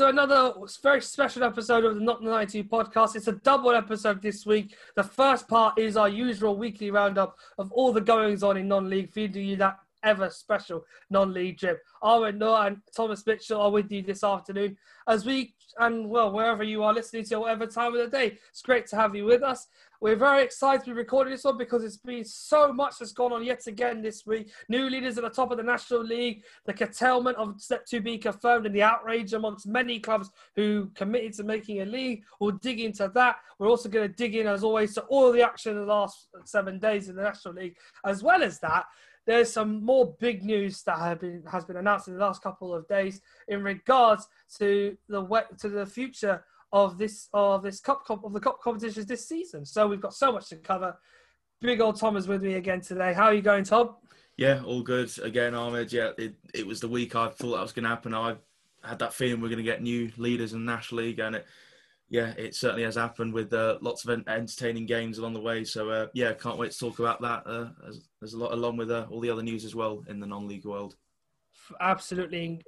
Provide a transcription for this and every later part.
to another very special episode of the Not the 92 podcast. It's a double episode this week. The first part is our usual weekly roundup of all the goings on in non-league, feeding you that ever special non-league trip. Arwen Noor and Thomas Mitchell are with you this afternoon as we and well wherever you are listening to whatever time of the day. It's great to have you with us. We're very excited to be recording this one because it's been so much that's gone on yet again this week. New leaders at the top of the National League, the curtailment of Step 2B confirmed, and the outrage amongst many clubs who committed to making a league. We'll dig into that. We're also going to dig in, as always, to all the action in the last seven days in the National League. As well as that, there's some more big news that been has been announced in the last couple of days in regards to the to the future of this of this cup of the cup competitions this season. So we've got so much to cover. Big old Tom is with me again today. How are you going, Tom? Yeah, all good. Again, Ahmed. Yeah, it, it was the week I thought that was going to happen. I had that feeling we are going to get new leaders in the National League, and it, yeah, it certainly has happened with uh, lots of entertaining games along the way. So uh, yeah, can't wait to talk about that. Uh, there's, there's, a lot along with uh, all the other news as well in the non-league world. Absolutely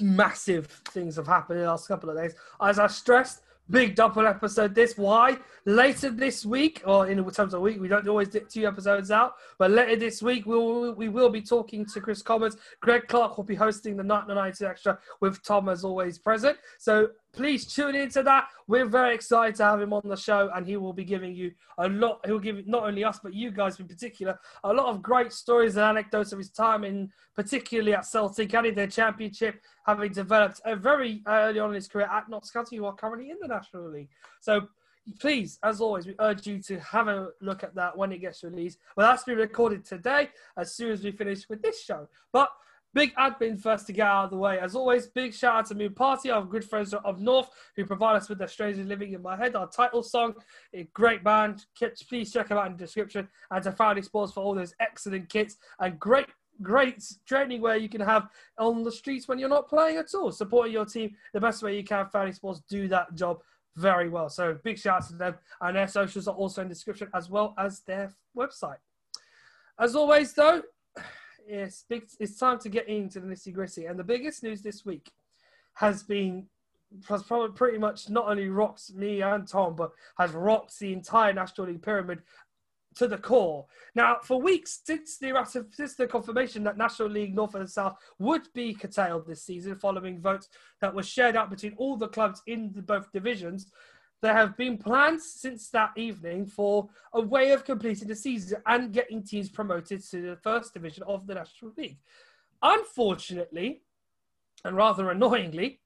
massive things have happened in the last couple of days. As I stressed, big double episode this. Why? Later this week, or in terms of week, we don't always get two episodes out, but later this week, we will, we will be talking to Kris Commons. Greg Clark will be hosting the Night Night Extra with Tom, as always, present. So please tune into that. We're very excited to have him on the show, and he will be giving you a lot. He'll give not only us, but you guys in particular, a lot of great stories and anecdotes of his time in, particularly at Celtic, getting their championship, having developed a very early on in his career at Notts County, who are currently in the National League. So please, as always, we urge you to have a look at that when it gets released. Well, that's been recorded today as soon as we finish with this show. But Big admin first to get out of the way. As always, big shout out to Moon Party, our good friends of North, who provide us with their Strangers Living in My Head, our title song. A great band. Please check them out in the description. And to Fowley Sports for all those excellent kits and great great training where you can have on the streets when you're not playing at all. Supporting your team the best way you can. Fowley Sports do that job very well. So big shout out to them. And their socials are also in the description as well as their website. As always, though, it's big, it's time to get into the nitty gritty. And the biggest news this week has been has probably pretty much not only rocked me and Tom, but has rocked the entire National League pyramid to the core. Now, for weeks since the since the confirmation that National League North and South would be curtailed this season, following votes that were shared out between all the clubs in the both divisions, there have been plans since that evening for a way of completing the season and getting teams promoted to the first division of the National League. Unfortunately, and rather annoyingly,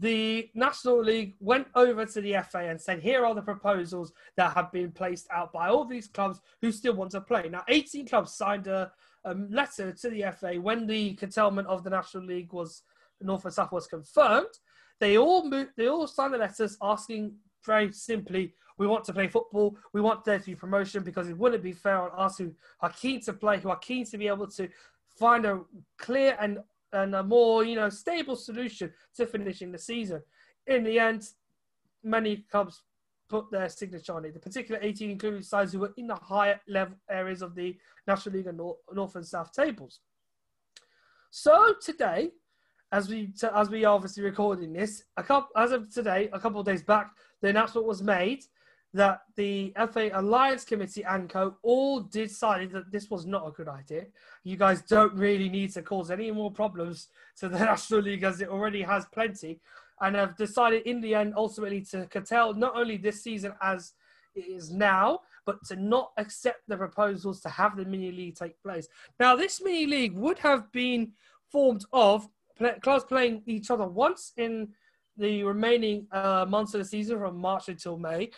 the National League went over to the FA and said, here are the proposals that have been placed out by all these clubs who still want to play. Now, 18 clubs signed a, a letter to the FA when the curtailment of the National League was North and South was confirmed. They all moved, they all signed the letters asking very simply, we want to play football. We want there to be promotion because it wouldn't be fair on us who are keen to play, who are keen to be able to find a clear and and a more you know stable solution to finishing the season. In the end, many clubs put their signature on it. The particular 18 including sides who were in the higher level areas of the National League and North, North and South tables. So today, as we as we are obviously recording this, a couple as of today, a couple of days back, the announcement was made that the FA Alliance Committee and co all decided that this was not a good idea. You guys don't really need to cause any more problems to the National League as it already has plenty, and have decided in the end ultimately to curtail not only this season as it is now, but to not accept the proposals to have the mini league take place. Now, this mini league would have been formed of clubs playing each other once in the remaining uh, months of the season from March until May.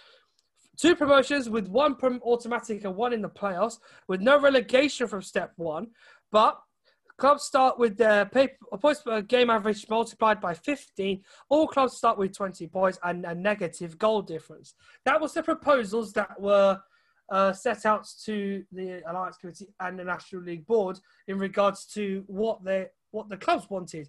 Two promotions with one automatic and one in the playoffs, with no relegation from step one. But clubs start with their paper, points per game average multiplied by 15. All clubs start with 20 points and a negative goal difference. That was the proposals that were uh, set out to the Alliance Committee and the National League Board in regards to what they what the clubs wanted.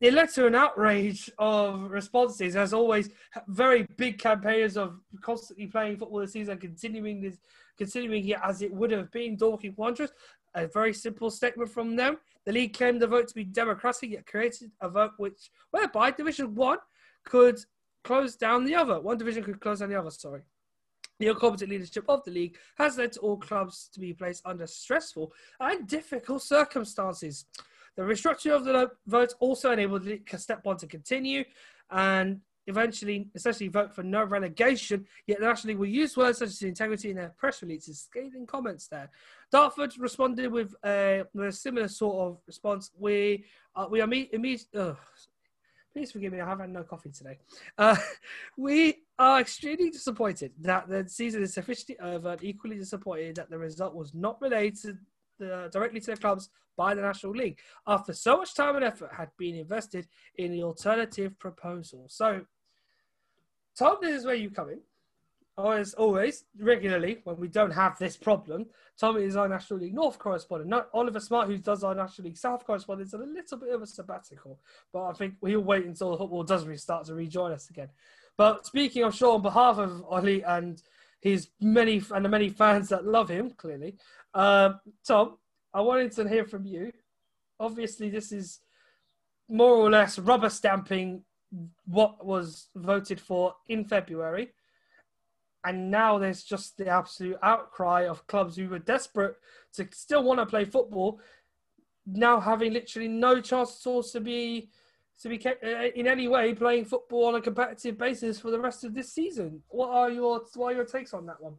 it led to an outrage of responses. As always, very big campaigners of constantly playing football this season, continuing this, continuing it as it would have been Dorking Wanderers. A very simple statement from them. The league claimed the vote to be democratic, yet created a vote which, whereby Division One could close down the other. One division could close down the other. Sorry. The incompetent leadership of the league has led to all clubs to be placed under stressful and difficult circumstances. The restructuring of the vote also enabled step one to continue and eventually essentially vote for no relegation. Yet the National League will use words such as integrity in their press releases. Scathing comments there. Dartford responded with a, with a similar sort of response. We uh, we are immediately. Please forgive me, I haven't had no coffee today. Uh, we are extremely disappointed that the season is officially over and equally disappointed that the result was not related the, directly to the clubs by the National League after so much time and effort had been invested in the alternative proposal. So, Tom, this is where you come in. As always, regularly, when we don't have this problem, Tom is our National League North correspondent. Not Oliver Smart, who does our National League South correspondent, is a little bit of a sabbatical. But I think we'll wait until the football does restart to rejoin us again. But speaking of Shaw, on behalf of Ollie and his many and the many fans that love him, clearly, um, Tom, I wanted to hear from you. Obviously, this is more or less rubber stamping what was voted for in February. And now there's just the absolute outcry of clubs who were desperate to still want to play football, now having literally no chance at all to be to be kept, uh, in any way playing football on a competitive basis for the rest of this season. What are your what are your takes on that one?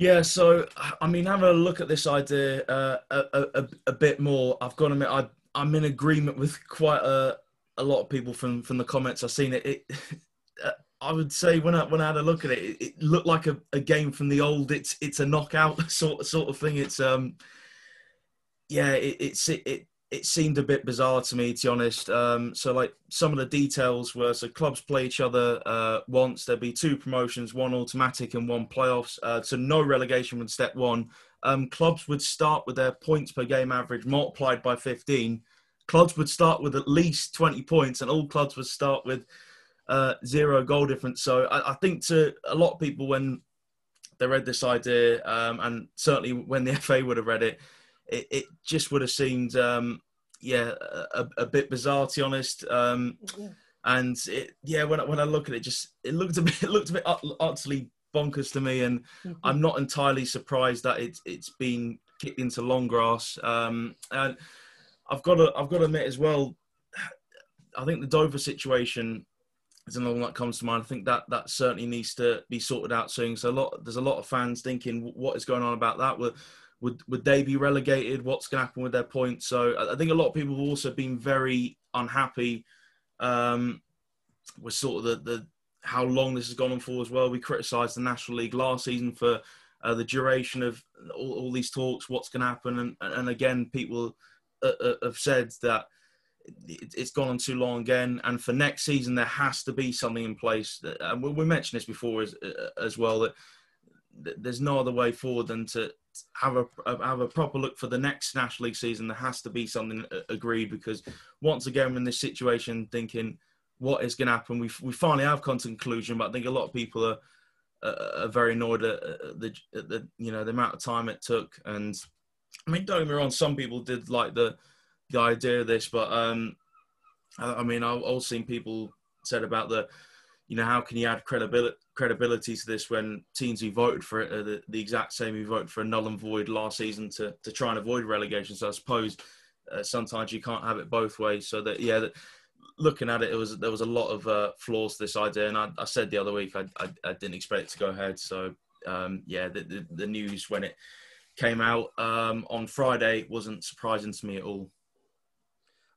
Yeah, so I mean, having a look at this idea uh, a, a, a, bit more, I've got to admit, I, I'm in agreement with quite a, a lot of people from, from the comments I've seen. It, it uh, I would say when I when I had a look at it, it, looked like a, a, game from the old. It's it's a knockout sort sort of thing. It's um, yeah, it, it's it, it it seemed a bit bizarre to me, to be honest. Um, so, like, some of the details were so clubs play each other uh, once. There'd be two promotions, one automatic and one playoffs. Uh, so, no relegation with step one. Um, clubs would start with their points per game average multiplied by 15. Clubs would start with at least 20 points, and all clubs would start with uh, zero goal difference. So, I, I, think to a lot of people, when they read this idea, um, and certainly when the FA would have read it, it, it just would have seemed, um, yeah, a, a, bit bizarre to be honest. Um, and it, yeah, when I, when I look at it, just it looked a bit, it looked a bit utterly bonkers to me, and mm-hmm. I'm not entirely surprised that it's it's been kicked into long grass. Um, and I've got to I've got to admit as well, I think the Dover situation is another one that comes to mind. I think that that certainly needs to be sorted out soon. So a lot there's a lot of fans thinking what is going on about that. Well, would would they be relegated? What's going to happen with their points? So I think a lot of people have also been very unhappy um, with sort of the, the how long this has gone on for as well. We criticised the National League last season for uh, the duration of all, all, these talks, what's going to happen, and and again, people uh, uh, have said that it's gone on too long again. And for next season, there has to be something in place. And we mentioned this before as uh, as well that there's no other way forward than to have a have a proper look for the next National League season. There has to be something agreed because once again, we're in this situation, thinking what is going to happen. We we finally have come to conclusion, but I think a lot of people are are very annoyed at the, at the you know the amount of time it took. And I mean, don't get me wrong, some people did like the the idea of this, but um, I, I mean, I've seen people said about the you know, how can you add credibility credibility to this when teams who voted for it are the, the exact same who voted for a null and void last season to, to try and avoid relegation? So I suppose uh, sometimes you can't have it both ways. So that yeah, that, looking at it, it was there was a lot of uh, flaws to this idea, and I, I said the other week I, I, I, didn't expect it to go ahead. So um, yeah, the, the, the news when it came out um, on Friday wasn't surprising to me at all.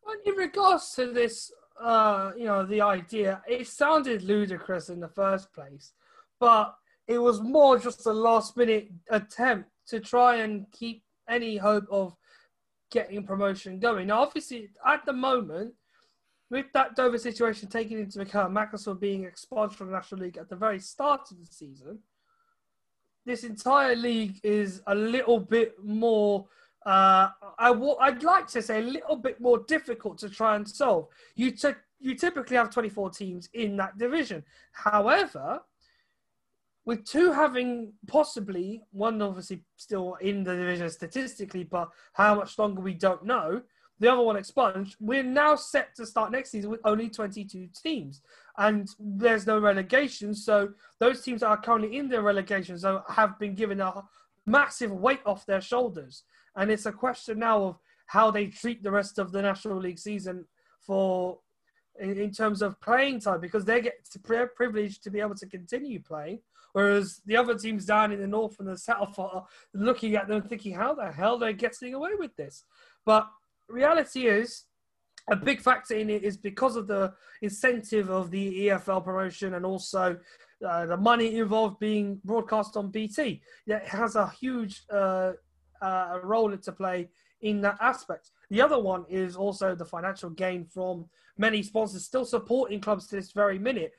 Well, in regards to this uh, you know, the idea. It sounded ludicrous in the first place, but it was more just a last minute attempt to try and keep any hope of getting promotion going. Now, obviously, at the moment, with that Dover situation taken into account, Macclesfield being expelled from the National League at the very start of the season, this entire league is a little bit more uh, I w- I'd like to say a little bit more difficult to try and solve. You, t- you typically have 24 teams in that division. However, with two having possibly one obviously still in the division statistically, but how much longer we don't know. The other one expunged. We're now set to start next season with only 22 teams, and there's no relegation. So those teams that are currently in the relegation zone have been given a massive weight off their shoulders, and it's a question now of how they treat the rest of the National League season for in, in terms of playing time because they get privileged to be able to continue playing Whereas the other teams down in the north and the south are looking at them thinking, how the hell they're getting away with this? But reality is, a big factor in it is because of the incentive of the EFL promotion and also uh, the money involved being broadcast on BT. It has a huge uh, uh, role to play in that aspect. The other one is also the financial gain from many sponsors still supporting clubs to this very minute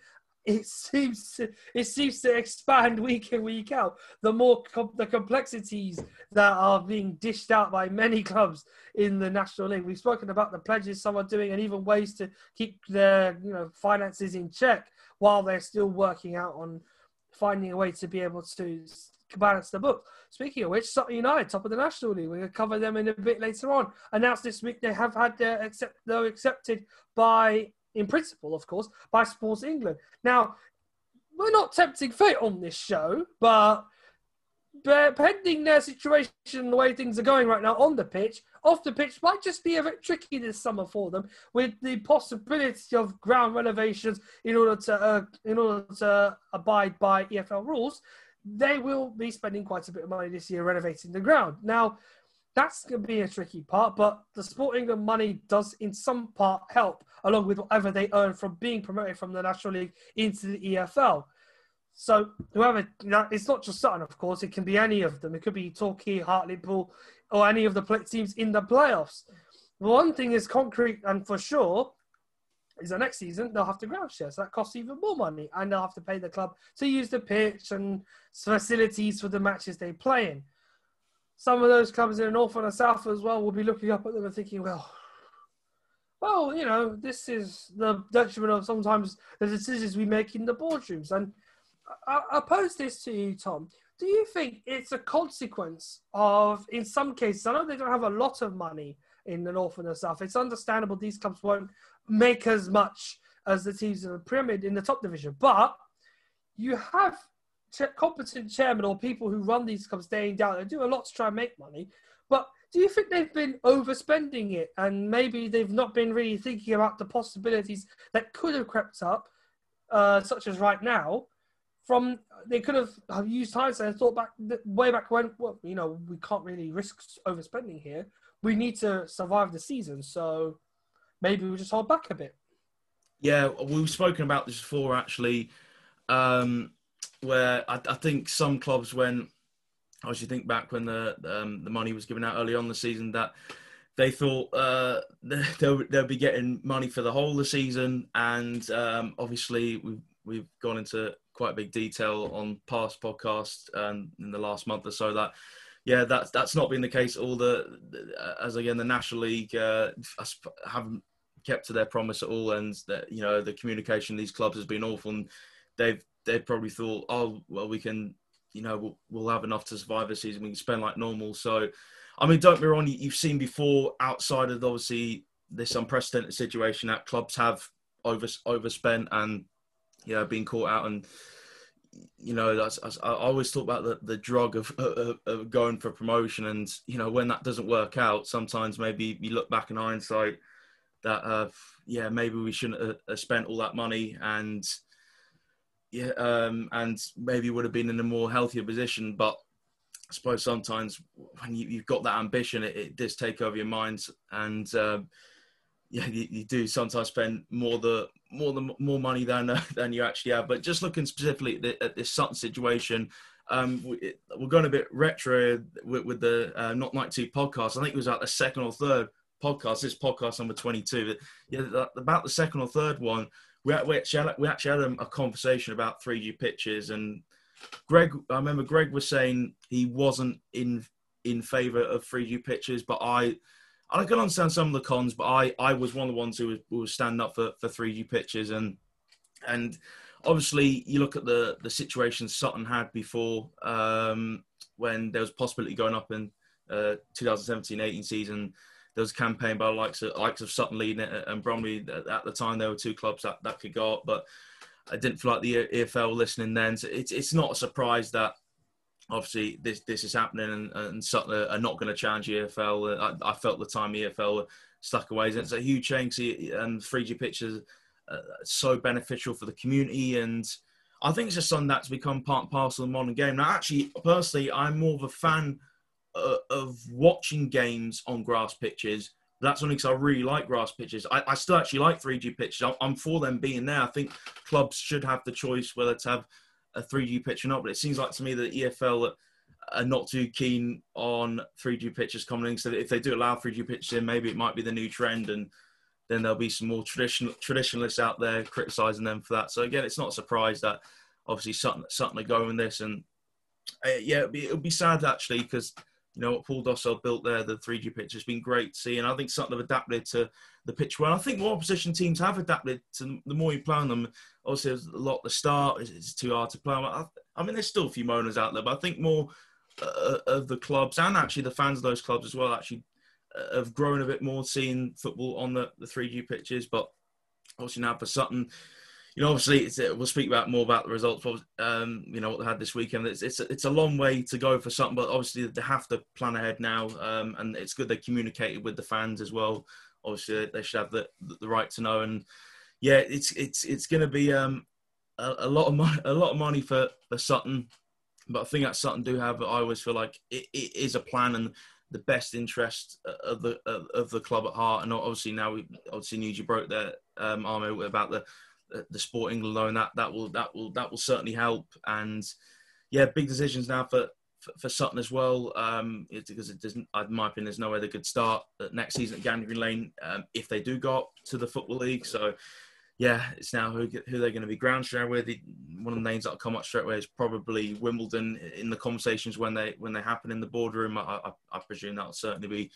it seems to, it seems to expand week in week out. The more com- the complexities that are being dished out by many clubs in the National League. We've spoken about the pledges some are doing, and even ways to keep their you know finances in check while they're still working out on finding a way to be able to balance the book. Speaking of which, Sutton United, top of the National League, we're going to cover them in a bit later on. Announced this week they have had their accept, though accepted by in principle, of course, by Sports England. Now, we're not tempting fate on this show, but, but pending their situation, the way things are going right now on the pitch, off the pitch might just be a bit tricky this summer for them, with the possibility of ground renovations in order to uh, in order to abide by EFL rules. They will be spending quite a bit of money this year renovating the ground. Now, that's going to be a tricky part, but the Sport England money does, in some part, help along with whatever they earn from being promoted from the National League into the EFL. So whoever, it's not just Sutton, of course. It can be any of them. It could be Torquay, Hartlepool, or any of the teams in the playoffs. One thing is concrete and for sure is that next season they'll have to ground share, so that costs even more money, and they'll have to pay the club to use the pitch and facilities for the matches they play in some of those clubs in the north and the south as well will be looking up at them and thinking, well, well, you know, this is the detriment of sometimes the decisions we make in the boardrooms. And I, I pose this to you, Tom. Do you think it's a consequence of, in some cases, I know they don't have a lot of money in the north and the south. It's understandable these clubs won't make as much as the teams in the pyramid in the top division, but you have competent chairman or people who run these clubs day in day they do a lot to try and make money. But do you think they've been overspending it and maybe they've not been really thinking about the possibilities that could have crept up, uh, such as right now? From they could have, have used hindsight and thought back way back when. Well, you know, we can't really risk overspending here. We need to survive the season, so maybe we just hold back a bit. Yeah, we've spoken about this before. Actually, um, where I, I think some clubs, when I should think back when the um, the money was given out early on the season, that they thought uh, they'll, they'll be getting money for the whole of the season, and um, obviously we've we've gone into quite big detail on past podcasts um, in the last month or so that yeah that's that's not been the case all the, the as again the national league uh, haven't kept to their promise at all and that you know the communication these clubs has been awful and they've they probably thought, oh, well, we can, you know, we'll, we'll have enough to survive the season. We can spend like normal. So, I mean, don't be wrong. You've seen before outside of obviously this unprecedented situation that clubs have over overspent and you know been caught out and you know I always talk about the, the drug of, of, of, going for promotion and you know when that doesn't work out sometimes maybe you look back in hindsight that uh, yeah maybe we shouldn't have spent all that money and yeah, um, and maybe would have been in a more healthier position. But I suppose sometimes when you, have got that ambition, it, it, does take over your mind, and um, yeah, you, you, do sometimes spend more the more the more money than uh, than you actually have. But just looking specifically at, the, at this Sutton situation. Um, we, are going a bit retro with, with the uh, Not Night Two podcast. I think it was like the second or third podcast. This podcast number twenty-two. But yeah, about the second or third one, we, we actually had, we actually had a, a conversation about 3G pitches, and Greg, I remember Greg was saying he wasn't in in favour of 3G pitches, but I I can understand some of the cons, but I, I was one of the ones who was, who was standing up for, for 3G pitches and and obviously you look at the the situation Sutton had before um, when there was possibility going up in uh, 2017-18 season. There was a campaign by the likes of likes of Sutton leading it and Bromley at the time there were two clubs that, that could go up, but I didn't feel like the EFL listening then. So it's it's not a surprise that obviously this this is happening and, and Sutton are not going to challenge EFL. I, I, felt the time EFL stuck away. It's a huge change and 3G pitches uh, so beneficial for the community and I think it's just something that's become part and parcel of the modern game. Now, actually, personally, I'm more of a fan uh, of watching games on grass pitches. That's only because I really like grass pitches. I, I, still actually like 3G pitches. I'm for them being there. I think clubs should have the choice whether to have a 3G pitch or not. But it seems like to me that EFL are not too keen on 3G pitches coming in. So if they do allow 3G pitches in, maybe it might be the new trend, and then there'll be some more traditional traditionalists out there criticising them for that. So again, it's not a surprise that obviously Sutton, Sutton are going this, and uh, yeah, it'll be, it'll be sad actually because you know what Paul Doswell built there, the 3G pitch has been great to see, and I think Sutton have adapted to the pitch well. I think more opposition teams have adapted to the more you play on them. Obviously, there's a lot the start; it's, too hard to play. I, I mean, there's still a few moaners out there, but I think more uh, of the clubs and actually the fans of those clubs as well actually uh, have grown a bit more seeing football on the, the 3G pitches. But obviously now for Sutton, you know, obviously, we'll speak about more about the results. Um, you know what they had this weekend. It's it's it's a long way to go for something, but obviously they have to plan ahead now. Um, and it's good they communicated with the fans as well. Obviously, they should have the the right to know. And yeah, it's it's it's going to be um, a, a, lot of money, a lot of money for for Sutton. But I think that Sutton do have. I always feel like it, it is a plan and the best interest of the of the club at heart. And obviously now we obviously news you broke there, um, about the the Sport England loan that that will that will that will certainly help. And yeah, big decisions now for for, Sutton as well. Um, because it doesn't, in my opinion, there's no way they could start next season at Gander Green Lane um, if they do go up to the Football League. So yeah, it's now who, who they're going to be ground share with. One of the names that'll come up straight away is probably Wimbledon in the conversations when they when they happen in the boardroom. I, I, I presume that'll certainly be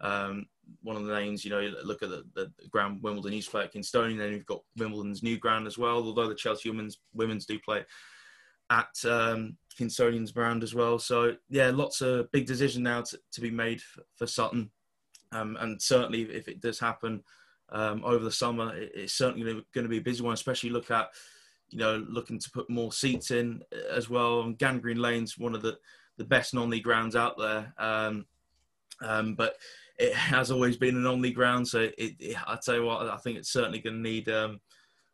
um, one of the names, you know, look at the, the ground Wimbledon used to play at Kingstonian, then you've got Wimbledon's new ground as well, although the Chelsea women's, women's do play at um, Kingstonian's ground as well. So, yeah, lots of big decision now to, to be made for, for Sutton. Um, and certainly, if it does happen um, over the summer, it, it's certainly going to be a busy one, especially look at, you know, looking to put more seats in as well. And Gander Green Lane's one of the, the best non-league grounds out there. Um, um, but it has always been an only ground. So it, it, I tell you what, I think it's certainly going to need um,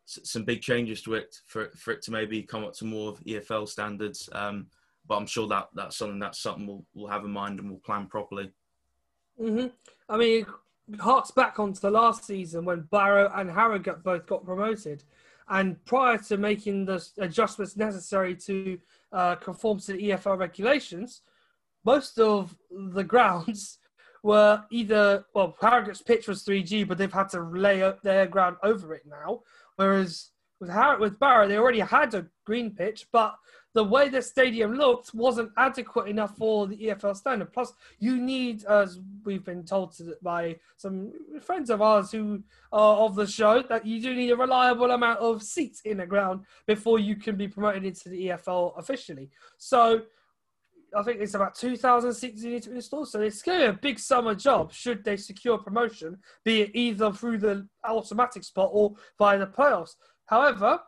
some big changes to it for for it to maybe come up to more of EFL standards. Um, but I'm sure that that's something that's something we'll, we'll have in mind and we'll plan properly. Mm-hmm. I mean, it harks back onto the last season when Barrow and Harrogate both got promoted. And prior to making the adjustments necessary to uh, conform to the EFL regulations, most of the grounds were either well Harrogate's pitch was 3G, but they've had to lay up their ground over it now. Whereas with Harrogate with Barrow, they already had a green pitch, but the way the stadium looked wasn't adequate enough for the EFL standard. Plus, you need, as we've been told by some friends of ours who are of the show, that you do need a reliable amount of seats in the ground before you can be promoted into the EFL officially. So I think it's about 2,000 you need to install. So it's going to be a big summer job should they secure promotion, be it either through the automatic spot or via the playoffs. However,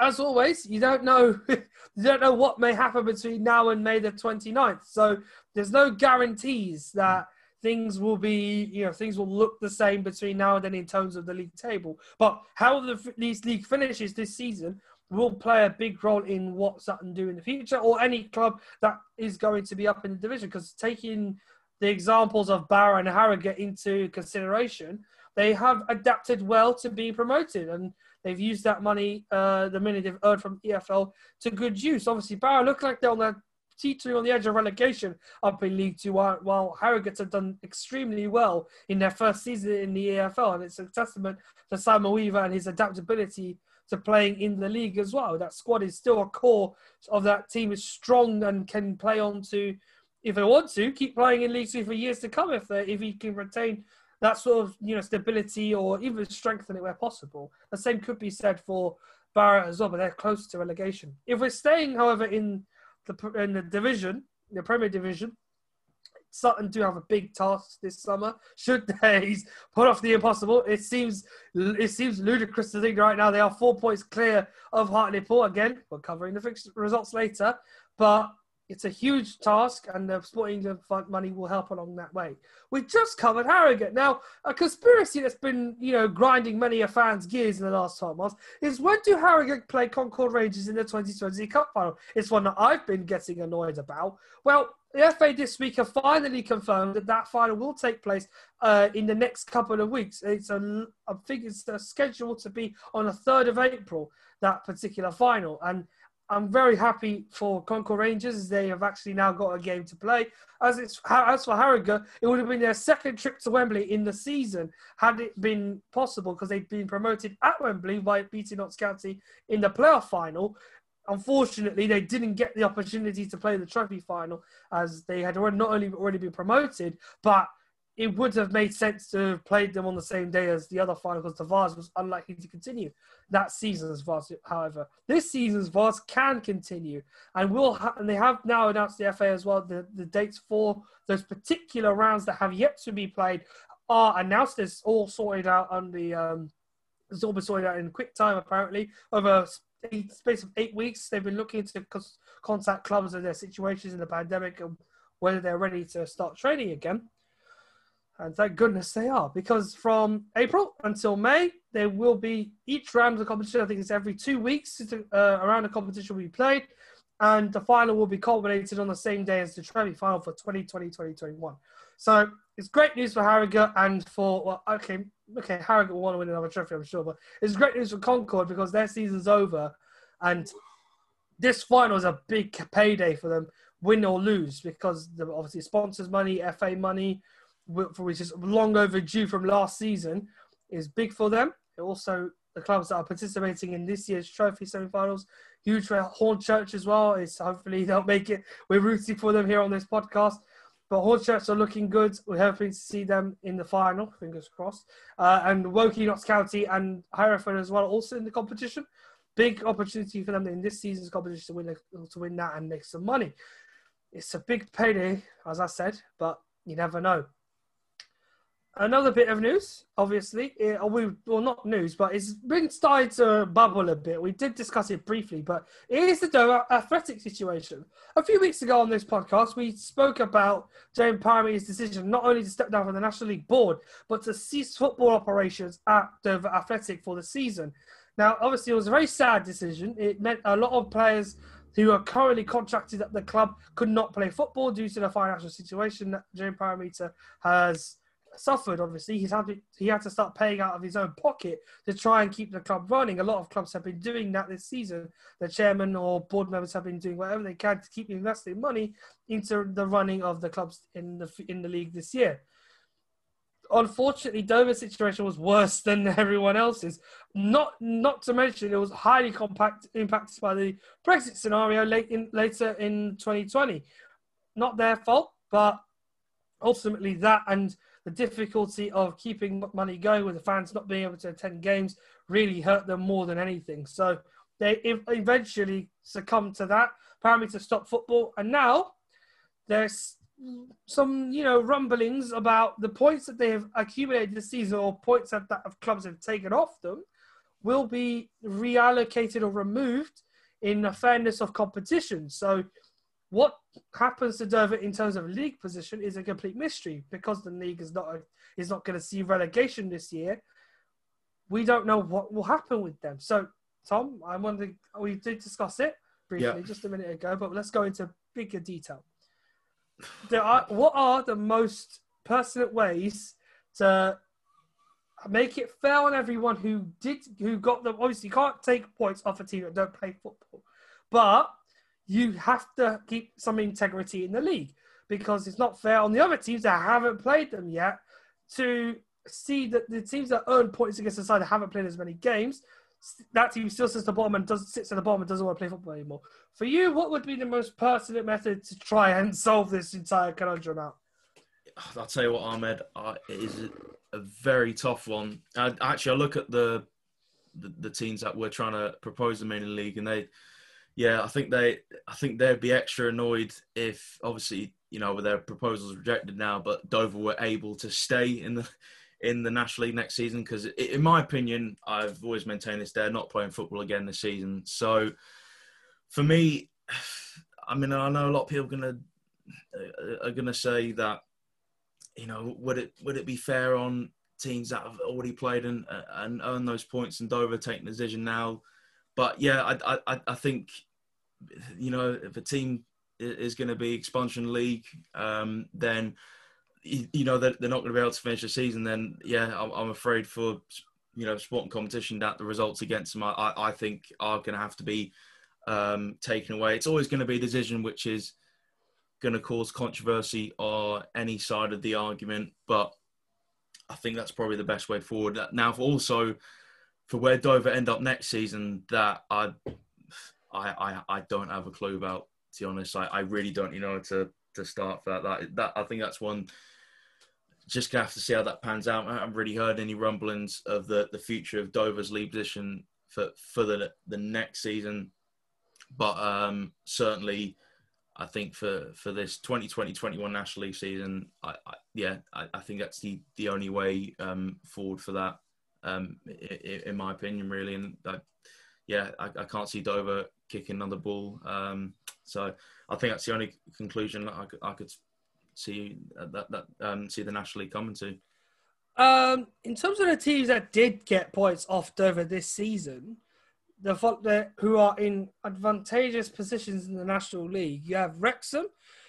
as always, you don't know you don't know what may happen between now and May the 29th. So there's no guarantees that things will be, you know, things will look the same between now and then in terms of the league table. But how the these league finishes this season will play a big role in what Sutton do in the future, or any club that is going to be up in the division. Because taking the examples of Barrow and Harrogate into consideration, they have adapted well to being promoted, and they've used that money, uh, the money they've earned from EFL, to good use. Obviously, Barrow look like they're on the teetering on the edge of relegation up in League Two, while, while Harrogate have done extremely well in their first season in the EFL, and it's a testament to Simon Weaver and his adaptability to playing in the league as well. That squad is still a core of that team is strong and can play on to if they want to, keep playing in League Two for years to come if they if he can retain that sort of you know stability or even strengthen it where possible. The same could be said for Barret as well, but they're close to relegation. If we're staying, however, in the in the division, the Premier Division, Sutton do have a big task this summer. Should they put off the impossible? It seems it seems ludicrous to think right now they are four points clear of Hartlepool. Again, we're covering the results later, but it's a huge task, and the sporting England Fund money will help along that way. We just covered Harrogate. Now, a conspiracy that's been, you know, grinding many a fan's gears in the last 12 months is when do Harrogate play Concord Rangers in the 2020 Cup final? It's one that I've been getting annoyed about. Well, the FA this week have finally confirmed that that final will take place uh, in the next couple of weeks. It's a, I think it's scheduled to be on the 3rd of April, that particular final. And I'm very happy for Concord Rangers. They have actually now got a game to play. As it's as for Harrogate, it would have been their second trip to Wembley in the season had it been possible because they'd been promoted at Wembley by beating Notts County in the playoff final. Unfortunately, they didn't get the opportunity to play the trophy final as they had not only already been promoted, but it would have made sense to have played them on the same day as the other final because the Vase was unlikely to continue that season's Vase. However, this season's Vase can continue, and will ha- and they have now announced the FA as well. The, the dates for those particular rounds that have yet to be played are announced. It's all sorted out on the um, it's all been sorted out in quick time apparently over a space of eight weeks. They've been looking to contact clubs and their situations in the pandemic and whether they're ready to start training again. And thank goodness they are, because from April until May, there will be each round of the competition. I think it's every two weeks uh, around the competition will be played, and the final will be culminated on the same day as the trophy final for 2020 2021. So it's great news for Harrogate and for, well, okay, okay, Harrogate will want to win another trophy, I'm sure, but it's great news for Concord because their season's over, and this final is a big payday for them, win or lose, because obviously sponsors' money, FA money which is long overdue from last season, is big for them. Also the clubs that are participating in this year's trophy semi-finals. Huge for Hornchurch as well. Is hopefully they'll make it. We're rooting for them here on this podcast. But Hornchurch are looking good. We're hoping to see them in the final. Fingers crossed. Uh, and Woking, Notts County, and Hereford as well, also in the competition. Big opportunity for them in this season's competition to win to win that and make some money. It's a big payday, as I said, but you never know. Another bit of news, obviously, it, uh, we well not news, but it's been starting to bubble a bit. We did discuss it briefly, but it is the athletic situation. A few weeks ago on this podcast, we spoke about James Parmenter's decision not only to step down from the National League board, but to cease football operations at Dover Athletic for the season. Now, obviously, it was a very sad decision. It meant a lot of players who are currently contracted at the club could not play football due to the financial situation that James Parmenter has suffered. Obviously, he's had to, he had to start paying out of his own pocket to try and keep the club running. A lot of clubs have been doing that this season. The chairman or board members have been doing whatever they can to keep investing money into the running of the clubs in the in the league this year. Unfortunately, Dover's situation was worse than everyone else's. Not not to mention it was highly compact, impacted by the Brexit scenario late in, later in 2020. Not their fault, but ultimately that and the difficulty of keeping money going with the fans not being able to attend games really hurt them more than anything. So they eventually succumbed to that. apparently to stop football, and now there's some you know rumblings about the points that they have accumulated this season or points that, that clubs have taken off them will be reallocated or removed in the fairness of competition. So what happens to Dover in terms of league position is a complete mystery because the league is not a, is not going to see relegation this year. We don't know what will happen with them. So, Tom, I wondering we did discuss it briefly yeah. just a minute ago, but let's go into bigger detail. There are what are the most pertinent ways to make it fair on everyone who did who got them? Obviously, you can't take points off a team that don't play football, but you have to keep some integrity in the league because it's not fair on the other teams that haven't played them yet to see that the teams that earn points against the side that haven't played as many games that team still sits at the bottom and does sits at the bottom and doesn't want to play football anymore. For you, what would be the most pertinent method to try and solve this entire conundrum out? I'll tell you what, Ahmed, uh, it is a very tough one. Actually, I look at the, the, the teams that we're trying to propose the main league, and they, yeah, I think they, I think they'd be extra annoyed if, obviously, you know, with their proposals rejected now, but Dover were able to stay in the in the National League next season because, in my opinion, I've always maintained this: they're not playing football again this season. So, for me, I mean, I know a lot of people are gonna are gonna say that you know, would it would it be fair on teams that have already played and and earned those points and Dover taking the decision now? But yeah, I I, I think you know if a team is going to be expansion league, um, then you know they're, they're not going to be able to finish the season. Then yeah, I'm, I'm afraid for you know sport and competition that the results against them, I, I think, are going to have to be um, taken away. It's always going to be a decision which is going to cause controversy or any side of the argument, but I think that's probably the best way forward. Now, for also for where Dover end up next season, that I, I, I, I don't have a clue about. To be honest, I, I really don't. You know, to to start for that. That, that I think that's one. Just gonna have to see how that pans out. I haven't really heard any rumblings of the the future of Dover's lead position for for the the next season, but um, certainly I think for for this 2020-21 National League season, I, I yeah, I, I, think that's the the only way um, forward for that, um, in, in, my opinion, really. And I, yeah, I, I, can't see Dover kicking another ball. Um, so I think that's the only conclusion that I could, I could see that that um, see the National League coming to. Um, in terms of the teams that did get points off Dover this season, the, the who are in advantageous positions in the National League. You have Wrexham,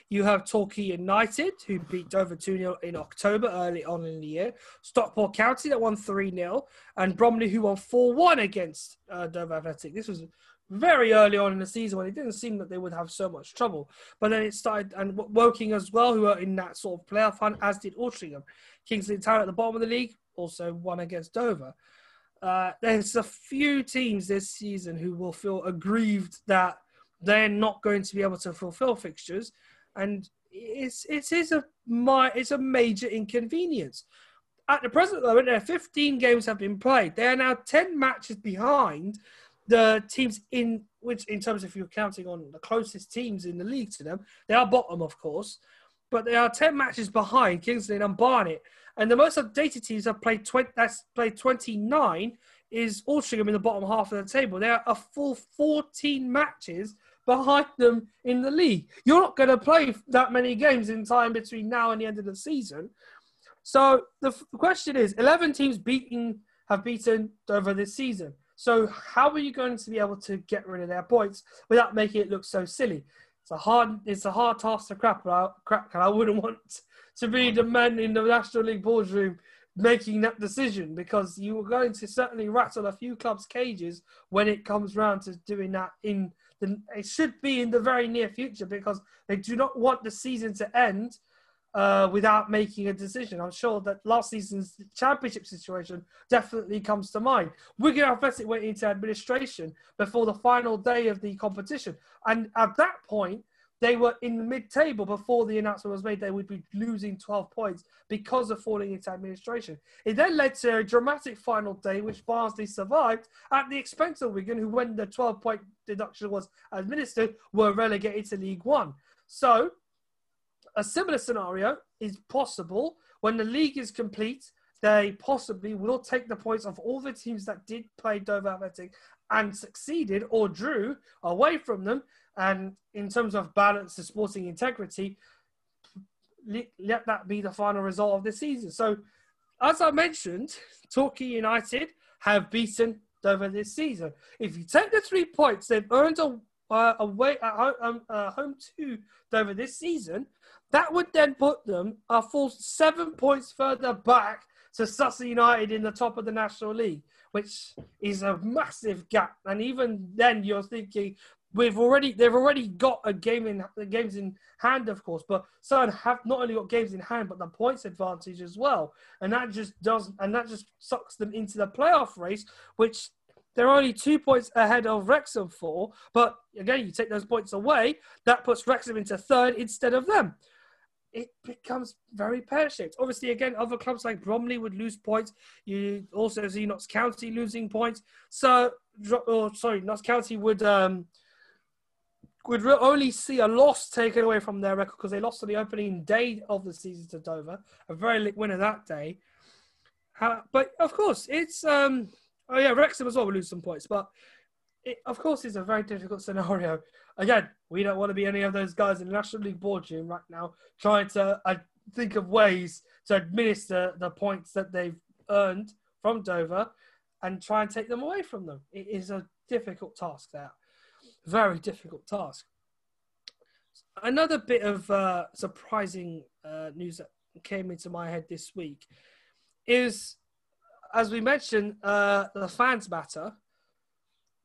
you have Torquay United, who beat Dover 2 0 in October early on in the year. Stockport County that won 3 0, and Bromley, who won 4 1 against uh, Dover Athletic. This was very early on in the season when it didn't seem that they would have so much trouble. But then it started, and Woking as well, who are in that sort of playoff hunt, as did Altrincham. King's Lynn Town at the bottom of the league also won against Dover. Uh, there's a few teams this season who will feel aggrieved that they're not going to be able to fulfill fixtures, and it's it is a it's a major inconvenience. At the present moment, there 15 games have been played. They are now 10 matches behind the teams in which, in terms of you're counting on the closest teams in the league to them, they are bottom, of course, but they are 10 matches behind King's Lynn and Barnet. And the most updated teams have played 20, that's played 29 is Altrincham in the bottom half of the table. They are a full 14 matches behind them in the league. You're not going to play that many games in time between now and the end of the season. So the, f- question is 11 teams beaten have beaten over this season. So how are you going to be able to get rid of their points without making it look so silly? It's a hard it's a hard task to crack, crack and I wouldn't want to be the man in the National League boardroom making that decision because you are going to certainly rattle a few clubs' cages when it comes round to doing that in the it should be in the very near future because they do not want the season to end uh, without making a decision. I'm sure that last season's championship situation definitely comes to mind. Wigan Athletic went into administration before the final day of the competition, and at that point, they were in mid-table before the announcement was made they would be losing 12 points because of falling into administration. It then led to a dramatic final day, which Barnsley survived at the expense of Wigan, who, when the 12-point deduction was administered, were relegated to League One. So, a similar scenario is possible when the league is complete. They possibly will take the points of all the teams that did play Dover Athletic and succeeded or drew away from them and in terms of balance and sporting integrity, let that be the final result of the season. So, as I mentioned, Torquay United have beaten Dover this season. If you take the three points they've earned a, uh, away at home, um, uh, home to Dover this season, that would then put them a full seven points further back to Sutton United in the top of the National League, which is a massive gap. And even then, you're thinking we've already they've already got a game in games in hand, of course, but Sun have not only got games in hand but the points advantage as well, and that just does and that just sucks them into the playoff race, which they're only two points ahead of Wrexham for. But again, you take those points away, that puts Wrexham into third instead of them. It becomes very pear shaped. Obviously, again, other clubs like Bromley would lose points. You also see Notts County losing points. So, oh, sorry, Notts County would um, would only see a loss taken away from their record because they lost on the opening day of the season to Dover, a very late winner that day. How, but of course, it's um, oh yeah, Wrexham as well will lose some points, but it, of course, it's a very difficult scenario. Again, we don't want to be any of those guys in the National League boardroom right now trying to think of ways to administer the points that they've earned from Dover and try and take them away from them. It is a difficult task there. Very difficult task. Another bit of uh, surprising uh, news that came into my head this week is, as we mentioned, uh, the fans matter.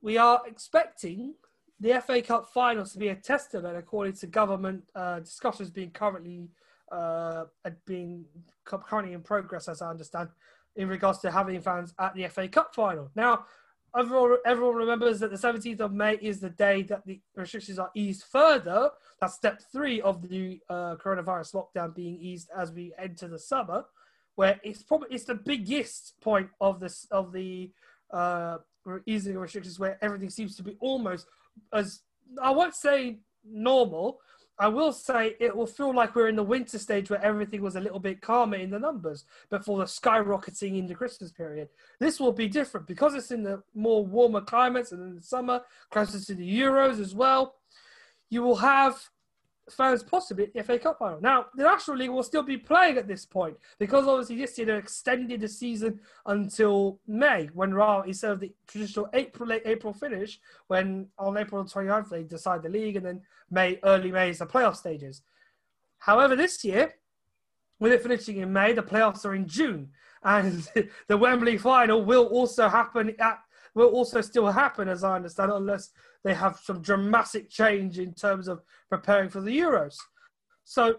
We are expecting the FA Cup finals to be a test event, according to government uh, discussions being currently uh, being currently in progress, as I understand, in regards to having fans at the FA Cup final. Now, everyone, everyone remembers that the 17th of May is the day that the restrictions are eased further. That's step three of the uh, coronavirus lockdown being eased as we enter the summer, where it's probably it's the biggest point of this of the uh, easing restrictions, where everything seems to be almost as I won't say normal, I will say it will feel like we're in the winter stage where everything was a little bit calmer in the numbers before the skyrocketing in the Christmas period. This will be different because it's in the more warmer climates and in the summer, closer to the Euros as well. You will have fans possibly the FA Cup final. Now, the National League will still be playing at this point because obviously this year they extended the season until May, when rather instead of the traditional April late April finish, when on April 29th they decide the league, and then May early May is the playoff stages. However, this year, with it finishing in May, the playoffs are in June, and the Wembley final will also happen at will also still happen, as I understand, unless they have some dramatic change in terms of preparing for the Euros. So,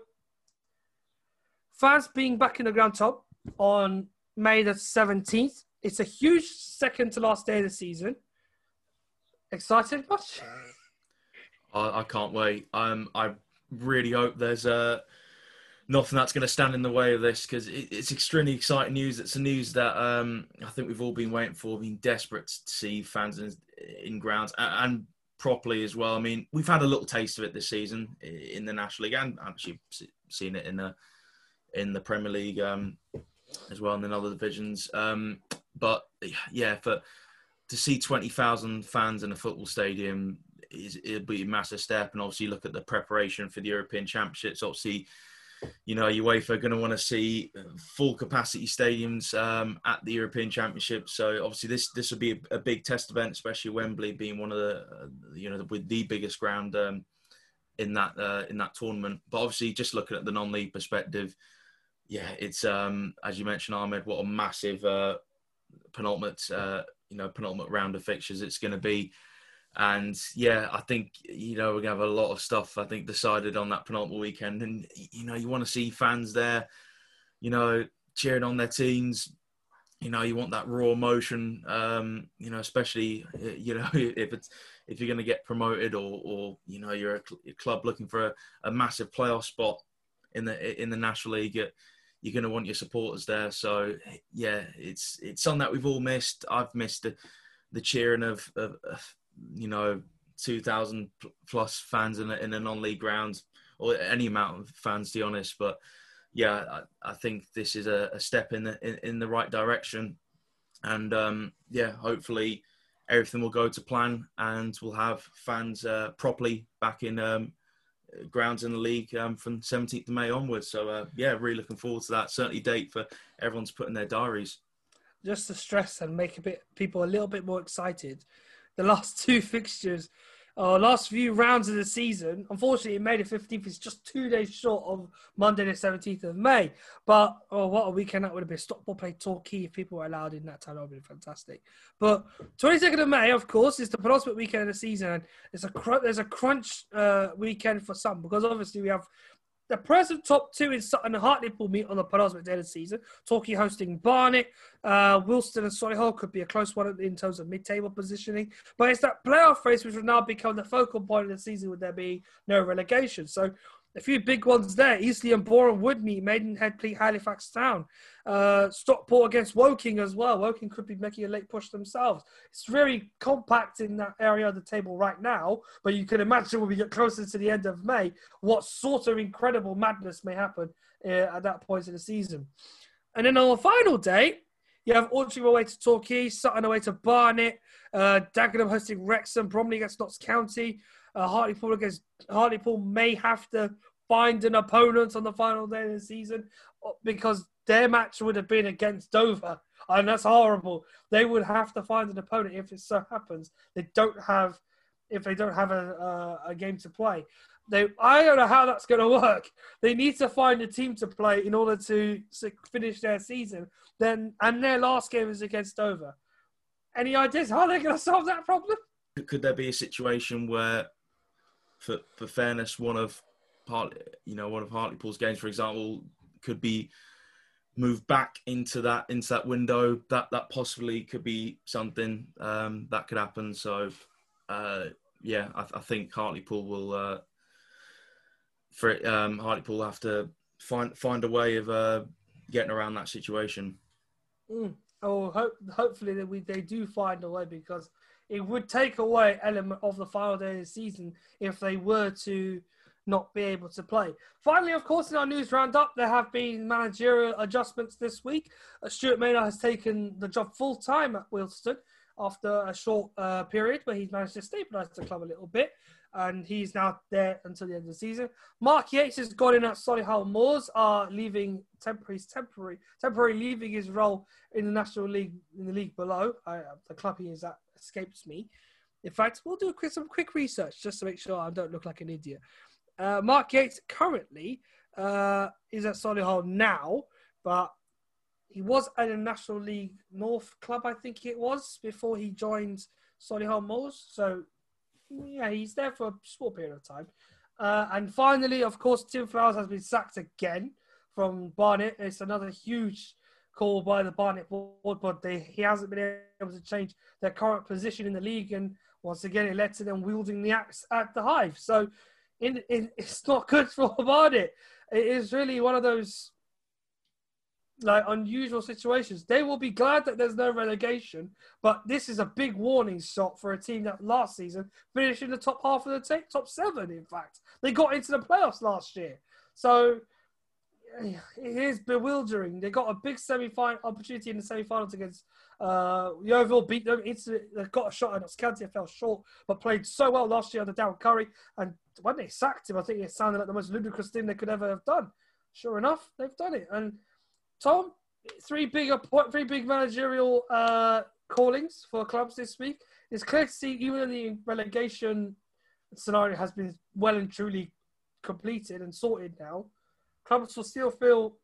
fans being back in the ground top on May the 17th, it's a huge second to last day of the season. Excited much? I, I can't wait. Um, I really hope there's a nothing that's going to stand in the way of this because it, it's extremely exciting news. It's a news that um, I think we've all been waiting for, been desperate to see fans in, in grounds and, and, properly as well. I mean, we've had a little taste of it this season in the National League and actually seen it in the in the Premier League um, as well and in other divisions. Um, but yeah, for to see twenty thousand fans in a football stadium is it'll be a massive step. And obviously, look at the preparation for the European Championships. Obviously you know, UEFA are going to want to see full capacity stadiums um, at the European Championship. So obviously, this this will be a, a big test event, especially Wembley being one of the uh, you know with the biggest ground um, in that uh, in that tournament. But obviously, just looking at the non-league perspective, yeah, it's um, as you mentioned, Ahmed, what a massive uh, penultimate uh, you know penultimate round of fixtures it's going to be. And yeah, I think you know we're gonna have a lot of stuff. I think decided on that penultimate weekend, and you know you want to see fans there, you know, cheering on their teams. You know, you want that raw emotion. Um, you know, especially you know if it's if you're going to get promoted or or you know you're a, cl- a club looking for a, a, massive playoff spot in the in the National League. You're going to want your supporters there. So yeah, it's it's something that we've all missed. I've missed the, the cheering of, of, of you know, 2,000 plus fans in a, in a non-league ground or any amount of fans, to be honest. But yeah, I, I think this is a, a step in the in, in, the right direction, and um, yeah, hopefully everything will go to plan, and we'll have fans uh, properly back in um, grounds in the league um, from 17th of May onwards. So uh, yeah, really looking forward to that. Certainly, date for everyone to put in their diaries. Just to stress and make a bit people a little bit more excited the last two fixtures, uh, last few rounds of the season. Unfortunately, May the 15th is just two days short of Monday the 17th of May. But oh, what a weekend that would have been. Stockport play Torquay if people were allowed in that time. That would have been fantastic. But 22nd of May, of course, is the penultimate weekend of the season. And it's a cr- there's a crunch uh, weekend for some because obviously we have the present top two is Sutton and Hartlepool meet on the penultimate day of the season. Torquay hosting Barnet. Uh, Wealdstone and Solihull could be a close one in terms of mid-table positioning. But it's that playoff race which will now become the focal point of the season with there being no relegation. So a few big ones there. Eastleigh and Boreham meet. Maidenhead play Halifax Town. Uh, Stockport against Woking as well. Woking could be making a late push themselves. It's very compact in that area of the table right now, but you can imagine when we get closer to the end of May, what sort of incredible madness may happen uh, at that point in the season. And then on the final day, you have Altrincham away to Torquay, Sutton away to Barnet, uh, Dagenham hosting Wrexham, Bromley against Notts County, uh, Hartlepool against Hartlepool may have to find an opponent on the final day of the season uh, because their match would have been against Dover, and that's horrible. They would have to find an opponent if it so happens they don't have if they don't have a, a, a game to play. They, I don't know how that's going to work. They need to find a team to play in order to, finish their season. Then, and their last game is against Dover. Any ideas how they're going to solve that problem? Could there be a situation where for for fairness, one of part you know one of Hartlepool's games, for example, could be moved back into that into that window. That that possibly could be something um, that could happen. So uh, yeah, I, I, think Hartlepool will uh, for it, um, Hartlepool will have to find find a way of uh, getting around that situation. Mm. Oh, hope, hopefully that we they do find a way because it would take away element of the final day of the season if they were to not be able to play. Finally, of course, in our news roundup, there have been managerial adjustments this week. Uh, Stuart Maynard has taken the job full time at Wealdstone after a short uh, period where he's managed to stabilise the club a little bit. And he's now there until the end of the season. Mark Yates has gone in at Solihull Moors, are leaving temporary, temporary, temporary leaving his role in the National League in the league below. Uh, the club he is at escapes me. In fact, we'll do quick, some quick research just to make sure I don't look like an idiot. Uh, Mark Yates currently uh, is at Solihull now, but he was at a National League North club, I think it was, before he joined Solihull Moors. So, yeah, he's there for a small period of time. Uh, and finally, of course, Tim Flowers has been sacked again from Barnet. It's another huge call by the Barnet board, but they, he hasn't been able to change their current position in the league. And once again, it led to them wielding the axe at the Hive. So in, in, it's not good for Barnet. It is really one of those like unusual situations. They will be glad that there's no relegation, but this is a big warning shot for a team that last season finished in the top half of the t- top seven. In fact, they got into the playoffs last year. So it is bewildering. They got a big semi-final opportunity in the semi-finals against uh, Yeovil. Beat them. they got a shot Notts County. fell short, but played so well last year under Darren Currie. And when they sacked him, I think it sounded like the most ludicrous thing they could ever have done. Sure enough, they've done it. And Tom, three big three big managerial uh, callings for clubs this week. It's clear to see even the relegation scenario has been well and truly completed and sorted now clubs will still feel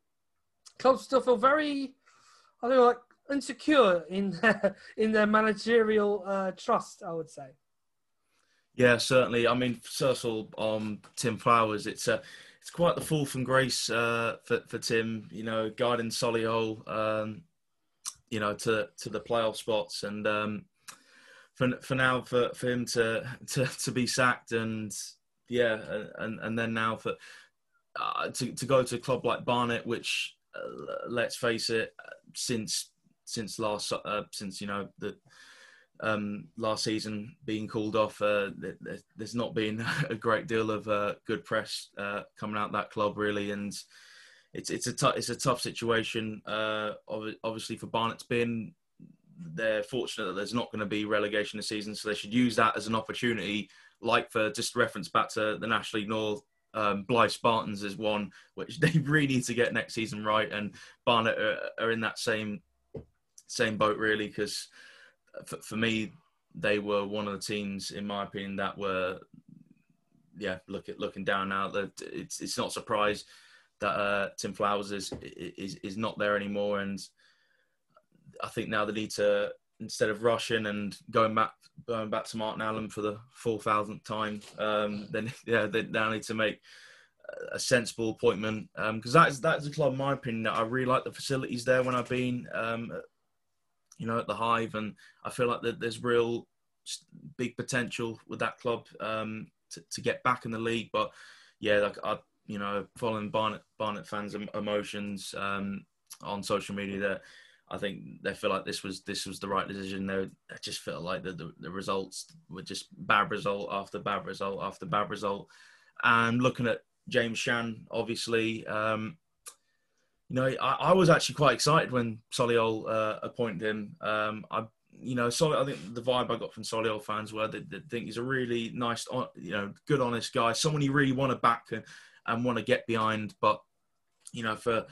clubs still feel very I don't know like insecure in their, in their managerial uh, trust. I would say. Yeah, certainly. I mean, Circle on Tim Flowers, it's a it's quite the fall from grace uh, for for Tim. You know, guiding Solihull, um, you know, to to the playoff spots, and um, for for now for, for him to, to to be sacked, and yeah, and and then now for uh, to to go to a club like Barnet, which uh, let's face it, since since last uh, since you know the um, last season being called off, uh, there's not been a great deal of uh, good press uh, coming out that club really, and it's it's a t- it's a tough situation. obviously for Barnet's been they're fortunate that there's not going to be relegation this season, so they should use that as an opportunity. Like for just reference back to the National League North um, Blyth Spartans is one which they really need to get next season right, and Barnet are, are in that same same boat really because for, for, me they were one of the teams in my opinion that were yeah look at looking down now. That it's it's not a surprise that uh, Tim Flowers is, is is not there anymore, and I think now they need to instead of rushing and going back going back to Martin Allen for the four thousandth time, um, then yeah, they now need to make a sensible appointment because um, that's that's a club, in my opinion. That I really like the facilities there when I've been, um, you know, at the Hive, and I feel like that there's real big potential with that club um, to, to get back in the league. But yeah, like I, you know, following Barnet fans' emotions um, on social media, that I think they feel like this was this was the right decision. They, they just felt like the, the, the results were just bad result after bad result after bad result. And looking at James Shan, obviously, um, you know, I, I, was actually quite excited when Solihull uh, appointed him. Um, I, you know, Solly, I think the vibe I got from Solihull fans were that they think he's a really nice, you know, good, honest guy, someone you really want to back and, and want to get behind. But, you know, for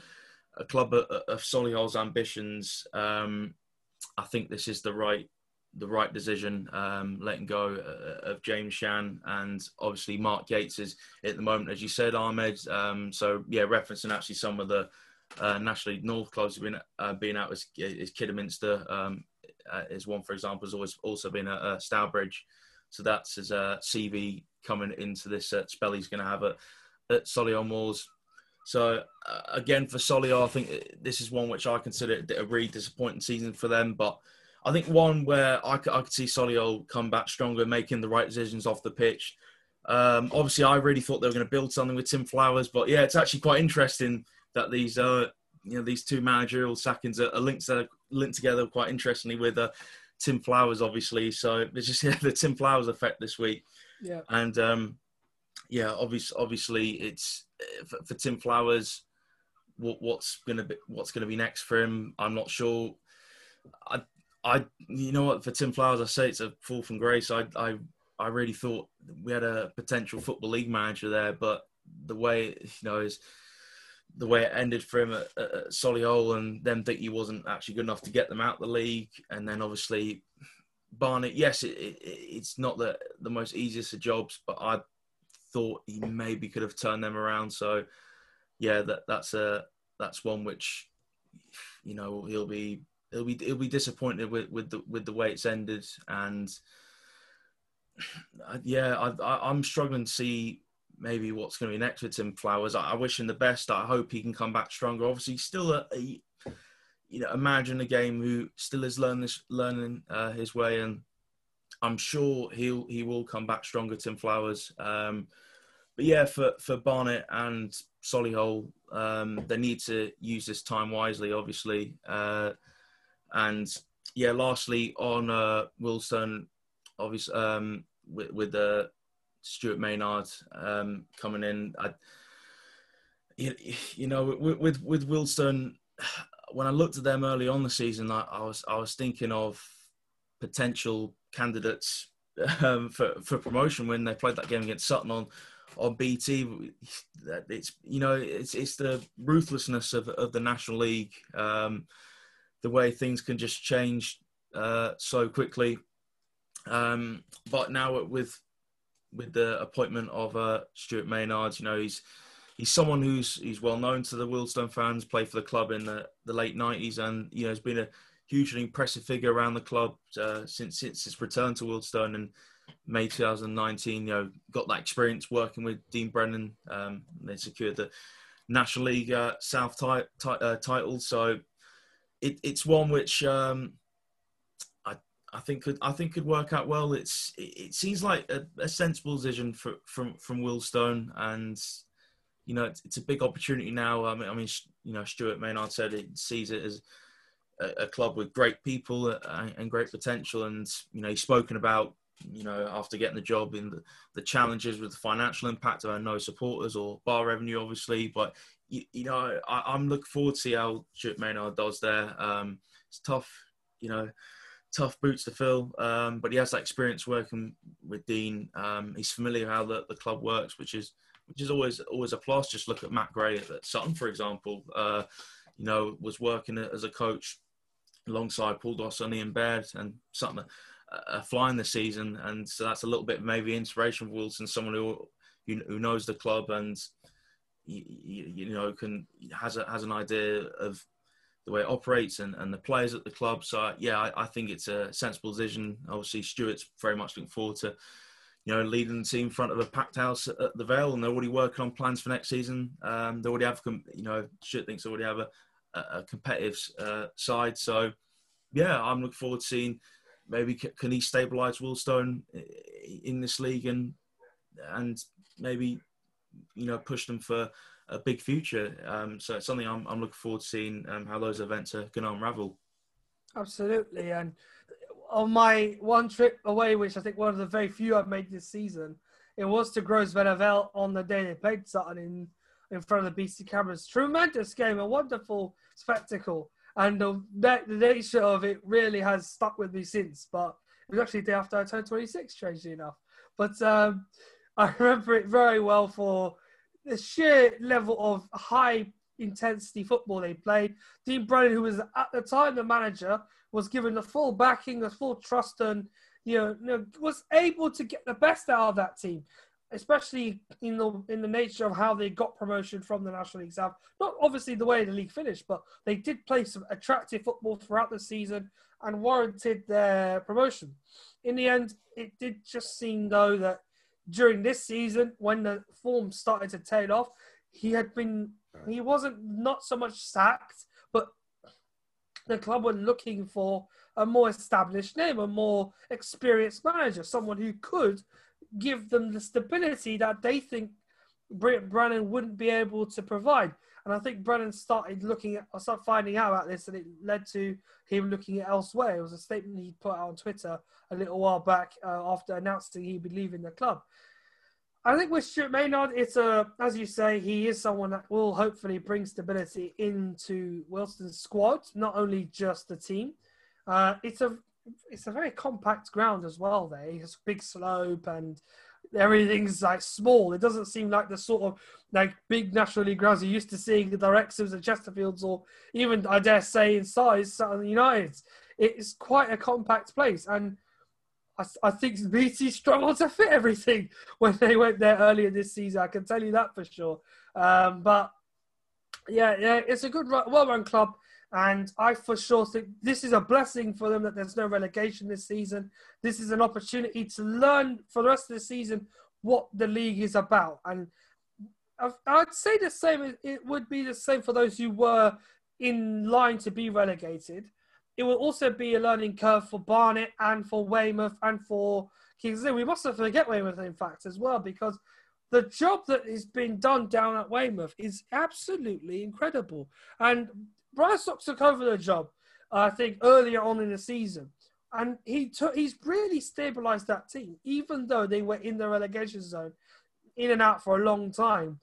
a club of, of Solihull's ambitions, um, I think this is the right the right decision, um, letting go uh, of James Shan and obviously Mark Yates is at the moment, as you said, Ahmed. Um, so yeah, referencing actually some of the uh, National League North clubs have been uh, being out is, is Kidderminster um, uh, is one for example. Has always also been at, at Stourbridge, so that's his uh, CV coming into this uh, spell he's going to have at, at Solihull Moors. So uh, again, for Solihull, I think this is one which I consider a really disappointing season for them. But I think one where I could, I could see Solihull come back stronger, making the right decisions off the pitch. Um, obviously, I really thought they were going to build something with Tim Flowers, but yeah, it's actually quite interesting that these uh, you know these two managerial sackings are, linked to, linked together quite interestingly with uh, Tim Flowers, obviously. So it's just yeah, the Tim Flowers effect this week. Yeah, and um, yeah, obviously, obviously, it's eh, for, for Tim Flowers. What, what's gonna be what's gonna be next for him? I'm not sure. I, I, you know what? For Tim Flowers, I say it's a fall from grace. I, I, I really thought we had a potential football league manager there, but the way you know is the way it ended for him at, at Solihull, and them think he wasn't actually good enough to get them out the league, and then obviously Barnet. Yes, it, it, it's not the the most easiest of jobs, but I thought he maybe could have turned them around. So yeah, that that's a that's one which you know he'll be he'll be he'll be disappointed with with the with the way it's ended, and yeah, I, am struggling to see maybe what's going to be next with Tim Flowers. I, I, wish him the best. I hope he can come back stronger. Obviously, still a, a you know imagine a game who still is learning learning uh, his way and I'm sure he'll he will come back stronger, Tim Flowers. Um, but yeah, for for Barnet and Solihull, um, they need to use this time wisely, obviously. Uh, and yeah, lastly on uh, Wealdstone, obviously um, with, with uh, Stuart Maynard um, coming in, I, you, you know, with with, with Wealdstone, when I looked at them early on the season, I, I was I was thinking of potential candidates um, for for promotion when they played that game against Sutton on on BT. It's you know it's it's the ruthlessness of of the National League, um, the way things can just change uh, so quickly. Um, but now with with the appointment of uh, Stuart Maynard, you know he's he's someone who's he's well known to the Wealdstone fans. Played for the club in the, the late nineties, and you know has been a hugely impressive figure around the club uh, since since its return to Wealdstone in May 2019. You know, got that experience working with Dean Brennan. Um, they secured the National League uh, South ti- ti- uh, title, so it, it's one which um, I I think could I think could work out well. It's it, it seems like a, a, sensible decision for, from from Wealdstone, and you know it's, it's, a big opportunity now. I mean, I mean, you know, Stuart Maynard said it sees it as a, a club with great people uh, and great potential. And you know, he's spoken about you know after getting the job in the, the challenges with the financial impact of no supporters or bar revenue, obviously. But you, you know, I, am looking forward to see how Stuart Maynard does there. Um, it's tough, you know tough boots to fill, um, but he has that experience working with Dean. Um, he's familiar how the, the club works, which is which is always always a plus. Just look at Matt Gray at Sutton, for example. Uh, you know, was working as a coach alongside Paul Doswell and Baird and something uh, flying this season. And so that's a little bit maybe inspiration for Wealdstone, someone who who knows the club and you, you know can has a, has an idea of the way it operates and, and the players at the club. So yeah, I, I think it's a sensible decision. Obviously, Stuart's very much looking forward to you know, leading the team in front of a packed house at the Vale, and they're already working on plans for next season. Um, they already have, you know, shit thinks they already have a, a competitive uh, side. So, yeah, I'm looking forward to seeing maybe can he stabilise Wealdstone in this league and and maybe you know push them for a big future. Um, so it's something I'm, I'm looking forward to seeing um, how those events are going to unravel. Absolutely, and on my one trip away, which I think one of the very few I've made this season, it was to Grosvenor Vale on the day they played Sutton in in front of the BC cameras. Tremendous game, a wonderful spectacle, and the, the nature of it really has stuck with me since. But it was actually the day after I turned 26, strangely enough. But um, I remember it very well for the sheer level of high intensity football they played. Dean Brennan, who was at the time the manager, was given the full backing, the full trust, and you know, you know, was able to get the best out of that team, especially in the in the nature of how they got promotion from the National League South. Not obviously the way the league finished, but they did play some attractive football throughout the season and warranted their promotion. In the end, it did just seem though that during this season, when the form started to tail off, he had been he wasn't not so much sacked, but the club were looking for a more established name, a more experienced manager, someone who could give them the stability that they think Brennan wouldn't be able to provide. And I think Brennan started looking at, or started finding out about this, and it led to him looking at elsewhere. It was a statement he put out on Twitter a little while back uh, after announcing he'd be leaving the club. I think with Stuart Maynard, it's a, as you say, he is someone that will hopefully bring stability into Wealdstone's squad, not only just the team. Uh, it's a, it's a very compact ground as well. There, it's a big slope and everything's like small. It doesn't seem like the sort of like big National League grounds you're used to seeing the Wrexhams and Chesterfields, or even I dare say in size Sutton United's. It's quite a compact place, and I, I think BT struggled to fit everything when they went there earlier this season. I can tell you that for sure. Um, but yeah, yeah, it's a good, well-run club, and I for sure think this is a blessing for them that there's no relegation this season. This is an opportunity to learn for the rest of the season what the league is about, and I'd say the same. It would be the same for those who were in line to be relegated it will also be a learning curve for Barnet and for Weymouth and for King's Lynn. We mustn't forget Weymouth, in fact, as well, because the job that is being done down at Weymouth is absolutely incredible. And Brian Stocks took over the job, I think, earlier on in the season. And he took, he's really stabilised that team, even though they were in the relegation zone, in and out for a long time.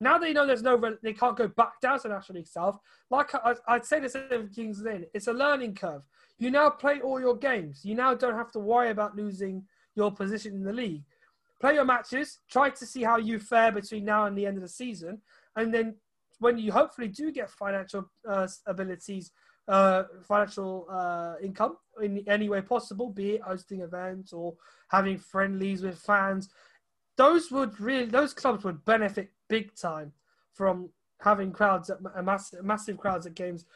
Now they know there's no, they can't go back down to National League South. Like I, I'd say the same with King's Lynn, it's a learning curve. You now play all your games. You now don't have to worry about losing your position in the league. Play your matches. Try to see how you fare between now and the end of the season, and then when you hopefully do get financial uh, abilities, uh, financial uh, income in any way possible, be it hosting events or having friendlies with fans, those would really those clubs would benefit big time from having crowds at massive, massive crowds at games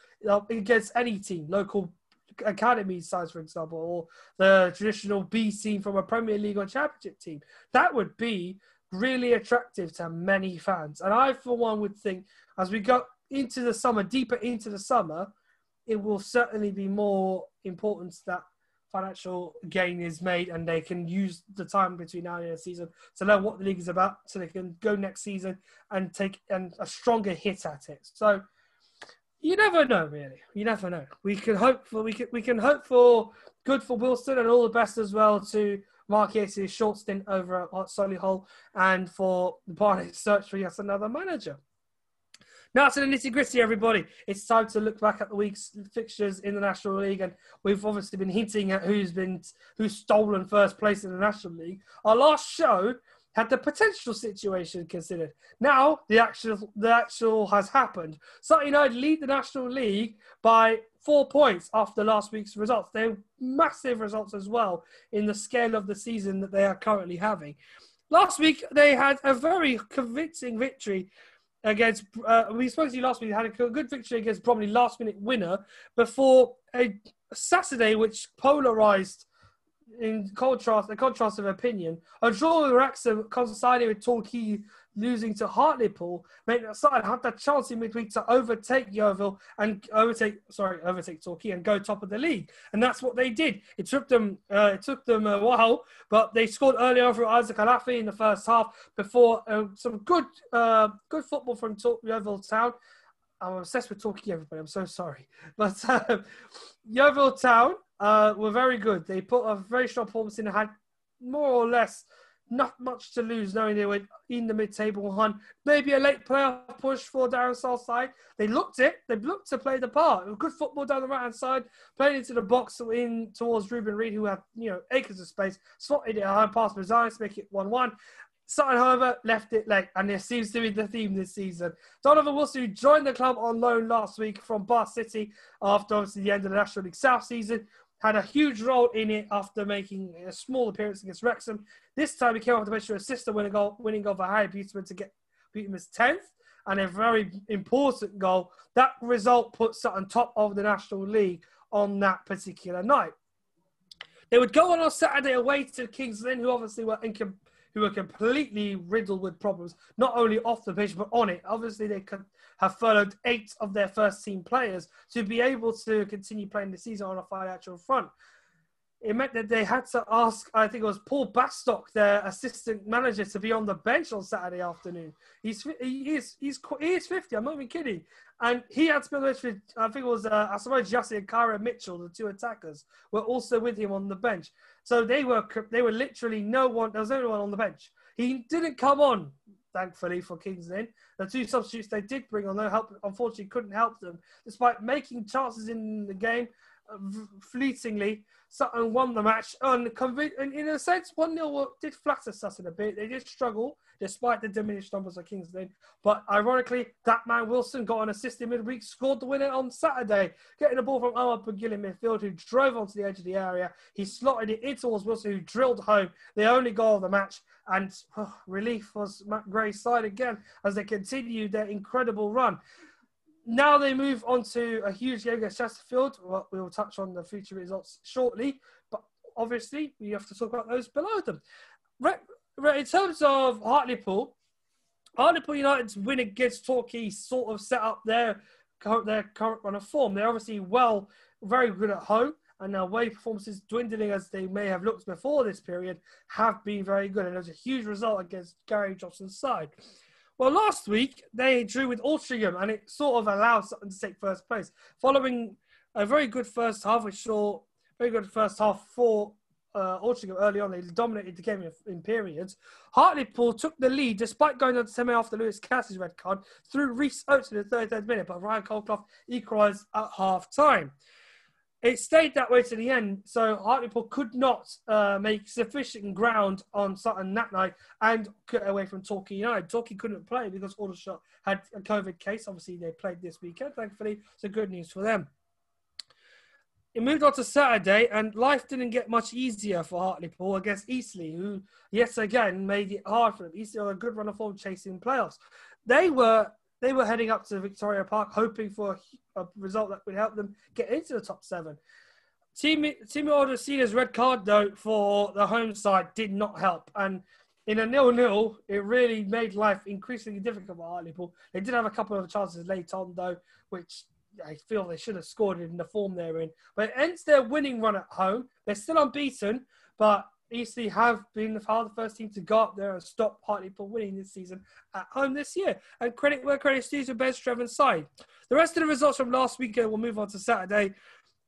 against any team, local academy size, for example, or the traditional B team from a Premier League or Championship team. That would be really attractive to many fans. And I, for one, would think as we go into the summer, deeper into the summer, it will certainly be more important that financial gain is made and they can use the time between now and the season to learn what the league is about so they can go next season and take and a stronger hit at it. So you never know really. You never know. We can hope for we can we can hope for good for Wealdstone and all the best as well to Mark Yates' short stint over at Solihull and for the Barnet search for yet another manager. Now to the nitty gritty, everybody. It's time to look back at the week's fixtures in the National League, and we've obviously been hinting at who's been who's stolen first place in the National League. Our last show had the potential situation considered. Now the actual the actual has happened. Sutton United lead the National League by four points after last week's results. They're massive results as well in the scale of the season that they are currently having. Last week they had a very convincing victory against. Uh, we you last week. Had a good victory against Bromley, last minute winner before a Saturday which polarised in contrast, the contrast of opinion, a draw with Wrexham coinciding with Torquay losing to Hartlepool meant that Sutton had the chance in midweek to overtake Yeovil and overtake, sorry, overtake Torquay and go top of the league, and that's what they did. It took them, uh, it took them a while, but they scored early on from Isaac Olaofe in the first half before uh, some good, uh, good football from Yeovil Town. I'm obsessed with Torquay, everybody. I'm so sorry, but uh, Yeovil Town uh, were very good. They put a very strong performance in and had more or less not much to lose, knowing they were in the mid-table hunt. Maybe a late playoff push for Darren Sarll's side. They looked it. They looked to play the part. Good football down the right-hand side, playing into the box in towards Reuben Reed, who had you know acres of space, slotted it high pass Mazzarri to make it one-one. Sutton, however, left it late, and this seems to be the theme this season. Donovan Wilson, who joined the club on loan last week from Bath City after obviously the end of the National League South season, had a huge role in it after making a small appearance against Wrexham. This time he came off the bench to assist the winning goal, winning goal for Harry Beautyman to get Beautyman's 10th and a very important goal. That result puts Sutton top of the National League on that particular night. They would go on on Saturday away to King's Lynn, who obviously were in, who are completely riddled with problems, not only off the pitch but on it. Obviously, they could have furloughed eight of their first team players to be able to continue playing the season on a financial front. It meant that they had to ask, I think it was Paul Bastock, their assistant manager, to be on the bench on Saturday afternoon. He's he is he's he is fifty. I'm not even kidding. And he had to be on the bench with I think it was uh, I suppose Jussie and Kyra Mitchell, the two attackers, were also with him on the bench. So they were they were literally no one. There was no one on the bench. He didn't come on, thankfully for King's Lynn. The two substitutes they did bring on, no help, unfortunately, couldn't help them, despite making chances in the game fleetingly. Sutton won the match, and, in a sense, 1 0 did flatter Sutton a bit. They did struggle despite the diminished numbers of King's Lynn. But ironically, that man Wilson got an assist in midweek, scored the winner on Saturday, getting the ball from Omar Bugiel in midfield, who drove onto the edge of the area. He slotted it in towards Wilson, who drilled home the only goal of the match. And oh, relief was Matt Gray's side again as they continued their incredible run now they move on to a huge game against Chesterfield. Well, we will touch on the future results shortly, but obviously we have to talk about those below them. In terms of Hartlepool, Hartlepool United's win against Torquay sort of set up their their current run of form. They're obviously well, very good at home, and their away performances, dwindling as they may have looked before this period, have been very good. And it was a huge result against Gary Johnson's side. Well, last week they drew with Altrincham and it sort of allowed Sutton to take first place. Following a very good first half, which saw very good first half for uh, Altrincham early on. They dominated the game in, in, periods. Hartlepool took the lead despite going on to semi after Lewis Cass's red card through Rhys Oates in the 33rd minute, but Ryan Colclough equalised at half time it stayed that way to the end. So Hartlepool could not uh, make sufficient ground on Sutton that night and get away from Torquay United. Torquay couldn't play because Aldershot had a COVID case. Obviously, they played this weekend, thankfully. So good news for them. It moved on to Saturday, and life didn't get much easier for Hartlepool against Eastleigh, who yet again made it hard for them. Eastleigh on a good run of form chasing playoffs. They were they were heading up to Victoria Park, hoping for a result that would help them get into the top seven. Team Timi Odusina's red card though for the home side did not help, and in a nil-nil, it really made life increasingly difficult for Hartlepool. They did have a couple of chances late on though, which I feel they should have scored in the form they're in. But it ends their winning run at home. They're still unbeaten, but Eastleigh have been the the first team to go up there and stop Hartlepool winning this season at home this year. And credit where credit is due to Ben Strevens' side. The rest of the results from last weekend will move on to Saturday.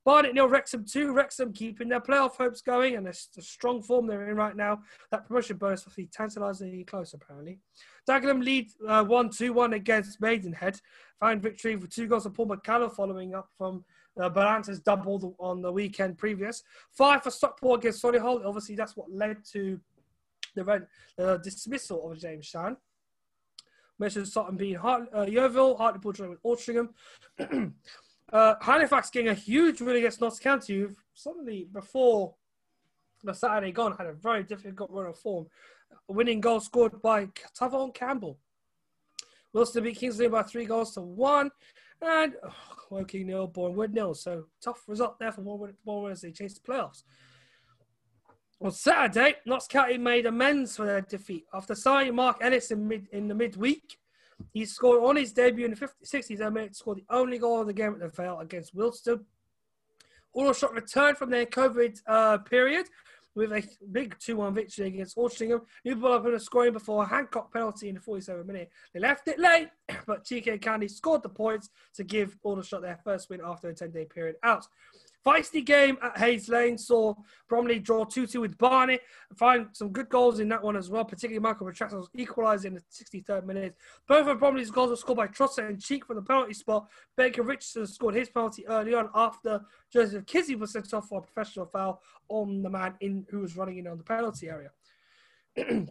Barnet nil, Wrexham two. Wrexham keeping their playoff hopes going and the strong form they're in right now. That promotion bonus will be tantalisingly close, apparently. Dagenham lead uh, 1 2 1 against Maidenhead. Fine victory with two goals of Paul McCallum following up from uh, Balanta's doubled on the weekend previous. Five for Stockport against Solihull. Obviously, that's what led to the red, uh, dismissal of James Shan. Mentioned Sutton being Hart, uh, Yeovil, Hartlepool drawing with Altrincham. uh, Halifax getting a huge win against Notts County, who suddenly before the Saturday gone had a very difficult run of form. A winning goal scored by Tavon Campbell. Wealdstone beat King's Lynn by three goals to one. And oh, Woking nil, Boreham Wood nil. So tough result there for Boreham Wood as they chase the playoffs. On Saturday, Notts County made amends for their defeat after signing Mark Ellis in, mid, in the midweek. He scored on his debut in the 50, 63rd minute, scored the only goal of the game at the Vale against Wealdstone. Aldershot returned from their COVID uh, period with a big 2 1 victory against Altrincham. Newport in a scoring before a Hancock penalty in the 47th minute. They left it late, but TK Candy scored the points to give Aldershot their first win after a 10 day period out. Feisty game at Hayes Lane saw Bromley draw 2 2 with Barnet. And find some good goals in that one as well, particularly Michael Petrasso equalising in the 63rd minute. Both of Bromley's goals were scored by Trossard and Cheek from the penalty spot. Baker Richardson scored his penalty early on after Joseph Kizzi was sent off for a professional foul on the man in who was running in on the penalty area.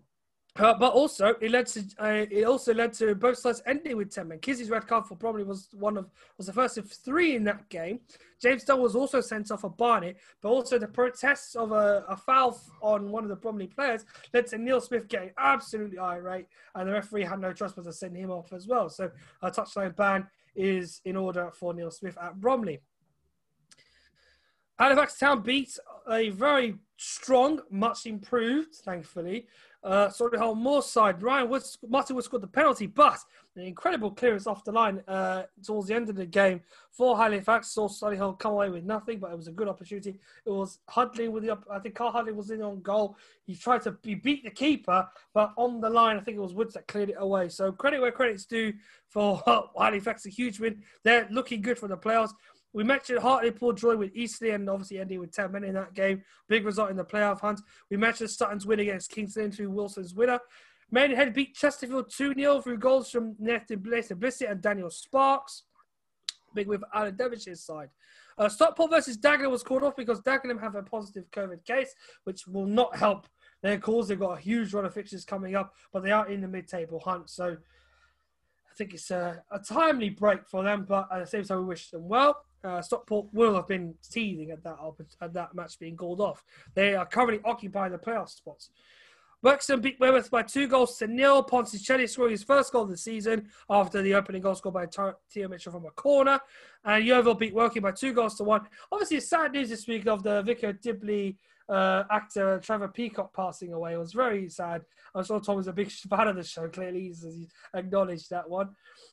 Uh, but also, it led to uh, it also led to both sides ending with ten men. Kizzi's red card for probably was one of was the first of three in that game. James Dunn was also sent off for Barnet, but also the protests of a, a foul on one of the Bromley players led to Neil Smith getting absolutely irate, and the referee had no choice but to send him off as well. So a touchline ban is in order for Neil Smith at Bromley. Halifax Town beat a very strong, much improved, thankfully, uh, Solihull Moor side. Ryan Woods, Martin Wood scored the penalty, but an incredible clearance off the line uh, towards the end of the game for Halifax. Saw Solihull come away with nothing, but it was a good opportunity. It was Hudlin with the, I think Kyle Hudlin was in on goal. He tried to be, beat the keeper, but on the line, I think it was Woods that cleared it away. So credit where credit's due for Halifax, a huge win. They're looking good for the playoffs. We mentioned Hartlepool draw with Eastleigh and obviously ending with 10 men in that game. Big result in the playoff hunt. We mentioned Sutton's win against King's Lynn through Wilson's winner. Maidenhead beat Chesterfield 2 0 through goals from Nathan Blissett and Daniel Sparks. Big with Alan Devonshire's side. Uh, Stockport versus Dagenham was called off because Dagenham have a positive COVID case, which will not help their cause. They've got a huge run of fixtures coming up, but they are in the mid table hunt. So I think it's a, a timely break for them, but at the same time, we wish them well uh, Stockport will have been teething at that at that match being called off. They are currently occupying the playoff spots. Wrexham beat Weymouth by two goals to nil. Ponticelli scoring his first goal of the season after the opening goal scored by Tio Mitchell from a corner. And Yeovil beat Woking by two goals to one. Obviously, sad news this week of the Vicar Dibley uh, actor Trevor Peacock passing away. It was very sad. I'm sure Tom was a big fan of the show. Clearly, he's, acknowledged that one.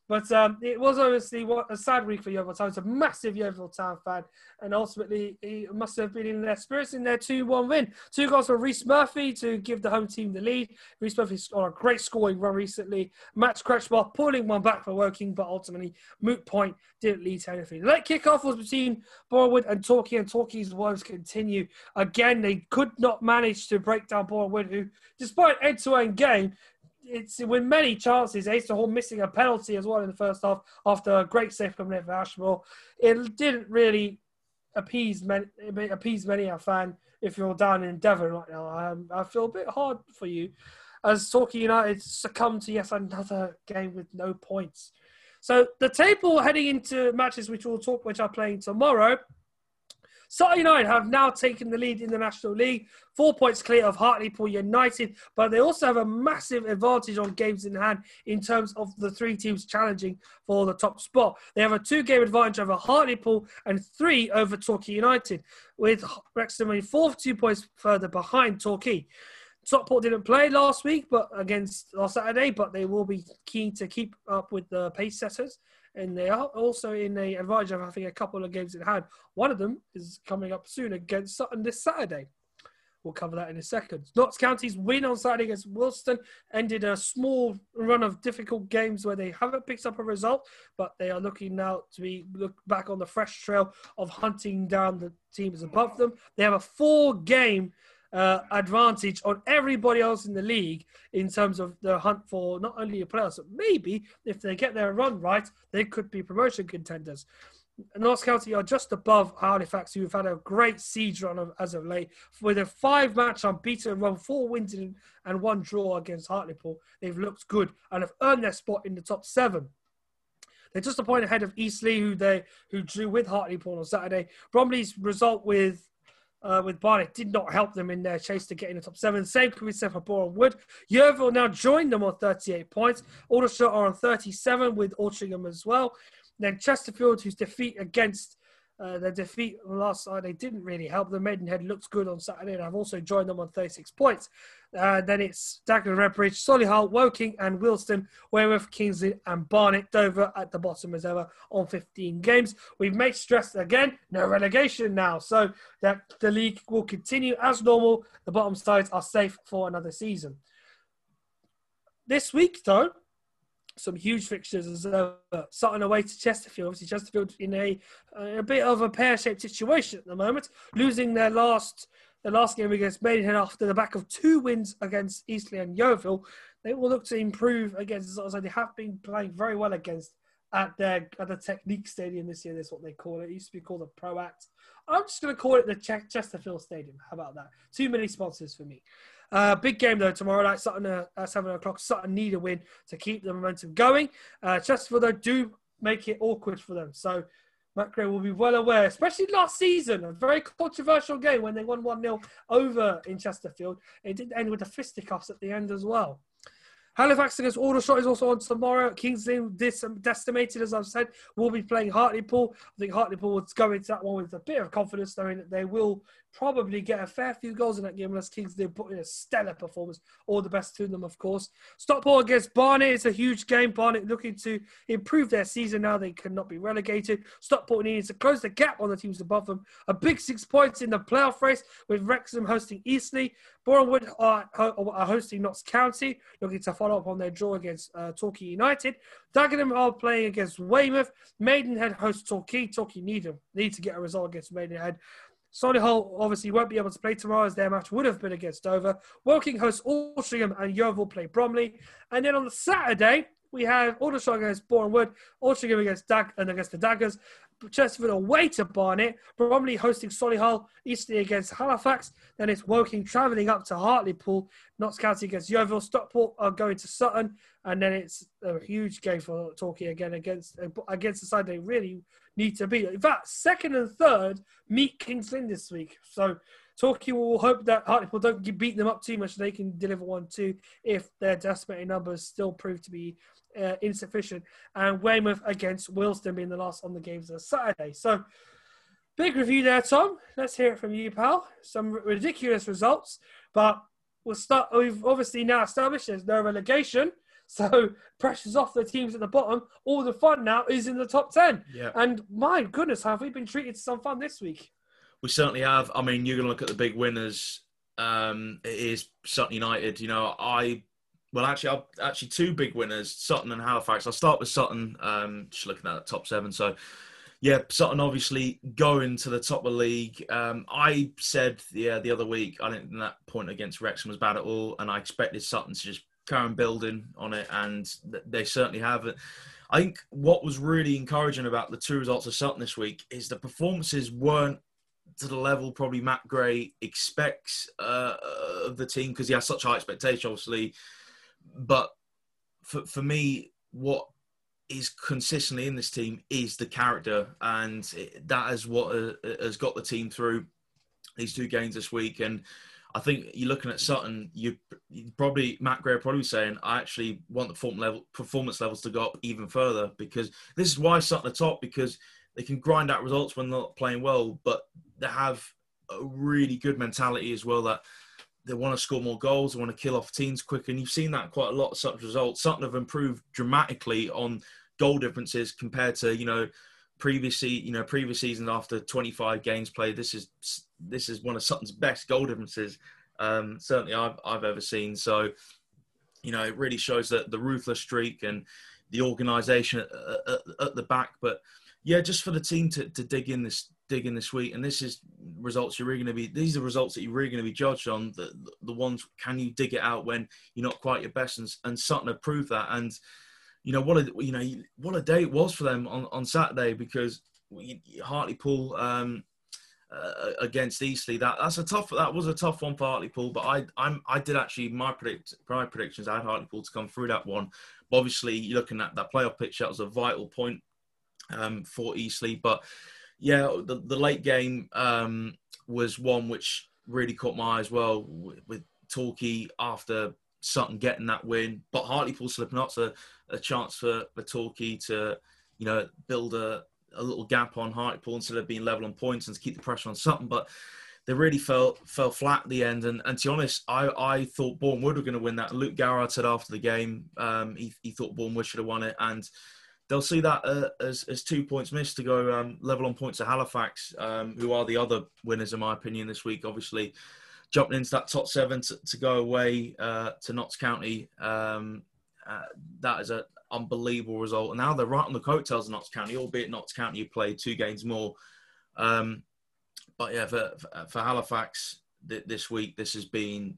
But um, it was obviously a sad week for Yeovil Town. It's a massive Yeovil Town fan, and ultimately he must have been in their spirits in their 2-1 win. Two goals for Rhys Murphy to give the home team the lead. Rhys Murphy's on a great scoring run recently. Max Kretzschmar pulling one back for Woking, but ultimately moot point didn't lead to anything. The late kickoff was between Borehamwood and Torquay, and Torquay's woes continue. Again, they could not manage to break down Borehamwood, who, despite end-to-end game, it's with many chances. Asa Hall missing a penalty as well in the first half after a great save from for Ashmore. It didn't really appease many, appease many a fan if you're down in Devon right now. Um, I feel a bit hard for you as Torquay United succumb to yet another game with no points. So the table heading into matches which we'll talk which are playing tomorrow Sutton United have now taken the lead in the National League, four points clear of Hartlepool United, but they also have a massive advantage on games in hand in terms of the three teams challenging for the top spot. They have a two game advantage over Hartlepool and three over Torquay United, with Wrexham only four, two points further behind Torquay. Stockport didn't play last week, but against last Saturday, but they will be keen to keep up with the pace setters and they are also in a advantage of having a couple of games in hand. One of them is coming up soon against Sutton this Saturday. We'll cover that in a second. Notts County's win on Saturday against Wealdstone ended a small run of difficult games where they haven't picked up a result, but they are looking now to be look back on the fresh trail of hunting down the teams above them. They have a four-game uh, advantage on everybody else in the league in terms of the hunt for not only a playoffs, but maybe if they get their run right, they could be promotion contenders. Notts County are just above Halifax, who've had a great siege run as of late. With a five match unbeaten run, four wins and one draw against Hartlepool, they've looked good and have earned their spot in the top seven. They're just a point ahead of Eastleigh, who they who drew with Hartlepool on Saturday. Bromley's result with uh, with Barnet did not help them in their chase to get in the top seven. Same could be said for Boreham Wood. Yeovil now joined them on 38 points. Aldershot are on 37 with Altrincham as well. Then Chesterfield, whose defeat against Uh, their defeat last Saturday didn't really help. The Maidenhead looked good on Saturday, and I've also joined them on 36 points. Uh, then it's Dagenham, Redbridge, Solihull, Woking, and Wealdstone, Weymouth, King's Lynn, and Barnet. Dover at the bottom as ever on 15 games. We've made stress again, no relegation now, so that the league will continue as normal. The bottom sides are safe for another season. This week, though, some huge fixtures as uh, Sutton away to Chesterfield. Obviously, Chesterfield in a a bit of a pear-shaped situation at the moment, losing their last the last game against Maidenhead after the back of two wins against Eastleigh and Yeovil. They will look to improve against as they have been playing very well against at their at the Technique Stadium this year. That's what they call it. It used to be called the Proact. I'm just going to call it the Ch- Chesterfield Stadium. How about that? Too many sponsors for me. Uh, big game though tomorrow night, Sutton uh, at seven o'clock. Sutton need a win to keep the momentum going. Uh, Chesterfield though do make it awkward for them, so Matt Gray will be well aware, especially last season, a very controversial game when they won one 0 over in Chesterfield. It did end with the fisticuffs at the end as well. Halifax against Aldershot is also on tomorrow. King's Lynn, this decimated, as I've said, will be playing Hartlepool. I think Hartlepool will go into that one with a bit of confidence, knowing that they will probably get a fair few goals in that game unless King's Lynn put in a stellar performance. All the best to them, of course. Stockport against Barnet. It's a huge game. Barnet looking to improve their season now. They cannot be relegated. Stockport needs to close the gap on the teams above them. A big six points in the playoff race with Wrexham hosting Eastleigh. Boreham Wood are, are hosting Notts County, looking to follow up on their draw against uh, Torquay United. Dagenham are playing against Weymouth. Maidenhead hosts Torquay. Torquay need, them. need to get a result against Maidenhead. Solihull obviously won't be able to play tomorrow as their match would have been against Dover. Woking hosts Altrincham and Yeovil play Bromley. And then on the Saturday, we have Aldershot against Boreham Wood, Altrincham against Dag and against the Daggers, Chesterfield away to Barnet, Bromley hosting Solihull, Eastleigh against Halifax, then it's Woking travelling up to Hartlepool, Notts County against Yeovil, Stockport are going to Sutton, and then it's a huge game for Torquay again against against the side they really need to be. In fact, second and third meet King's Lynn this week, so Torquay will hope that Hartlepool don't beat them up too much. They can deliver one too if their decimated numbers still prove to be uh, insufficient. And Weymouth against Wealdstone being the last on the games on Saturday. So big review there, Tom. Let's hear it from you, pal. Some ridiculous results, but we'll start. We've obviously now established there's no relegation. So pressure's off the teams at the bottom. All the fun now is in the top ten. Yeah. And my goodness, have we been treated to some fun this week? We certainly have. I mean, you're going to look at the big winners. Um, it is Sutton United. You know, I well, actually, I'll, actually, two big winners: Sutton and Halifax. I'll start with Sutton. Um, just looking at the top seven. So, yeah, Sutton obviously going to the top of the league. Um, I said yeah the other week I didn't think that point against Wrexham was bad at all, and I expected Sutton to just on building on it, and they certainly have. I think what was really encouraging about the two results of Sutton this week is the performances weren't to the level probably Matt Gray expects uh, of the team because he has such high expectation, obviously but for for me, what is consistently in this team is the character, and it, that is what uh, has got the team through these two games this week. And I think you're looking at Sutton. You probably Matt Gray probably saying, "I actually want the performance level performance levels to go up even further because this is why Sutton are top because they can grind out results when they're not playing well, but they have a really good mentality as well that they want to score more goals, they want to kill off teams quicker, and you've seen that quite a lot. Of such results, Sutton have improved dramatically on goal differences compared to you know previously you know previous seasons after 25 games played. This is this is one of Sutton's best goal differences um, certainly I've I've ever seen. So you know it really shows that the ruthless streak and the organisation at, at, at the back, but yeah, just for the team to, to dig in this dig in this week, and this is results you're really going to be. These are results that you're really going to be judged on. The the ones can you dig it out when you're not quite your best, and, and Sutton have proved that. And you know what a you know what a day it was for them on, on Saturday because Hartlepool um, uh, against Eastleigh. That that's a tough. That was a tough one for Hartlepool. But I I'm I did actually my predict my predictions. I had Hartlepool to come through that one. But obviously, you're looking at that playoff pitch. That was a vital point um, for Eastleigh, but yeah, the, the late game um, was one which really caught my eye as well with, with Torquay after Sutton getting that win, but Hartlepool slipping up, so a chance for, for Torquay to, you know, build a a little gap on Hartlepool instead of being level on points and to keep the pressure on Sutton. But they really fell fell flat at the end. And, and to be honest, I, I thought Boreham Wood were going to win that. Luke Garrard said after the game um, he, he thought Boreham Wood should have won it. And they'll see that uh, as, as two points missed to go um, level on points to Halifax, um, who are the other winners, in my opinion, this week. Obviously, jumping into that top seven to, to go away uh, to Notts County, um, uh, that is an unbelievable result. And now they're right on the coattails of Notts County, albeit Notts County played two games more. Um, but yeah, for, for Halifax th- this week, this has been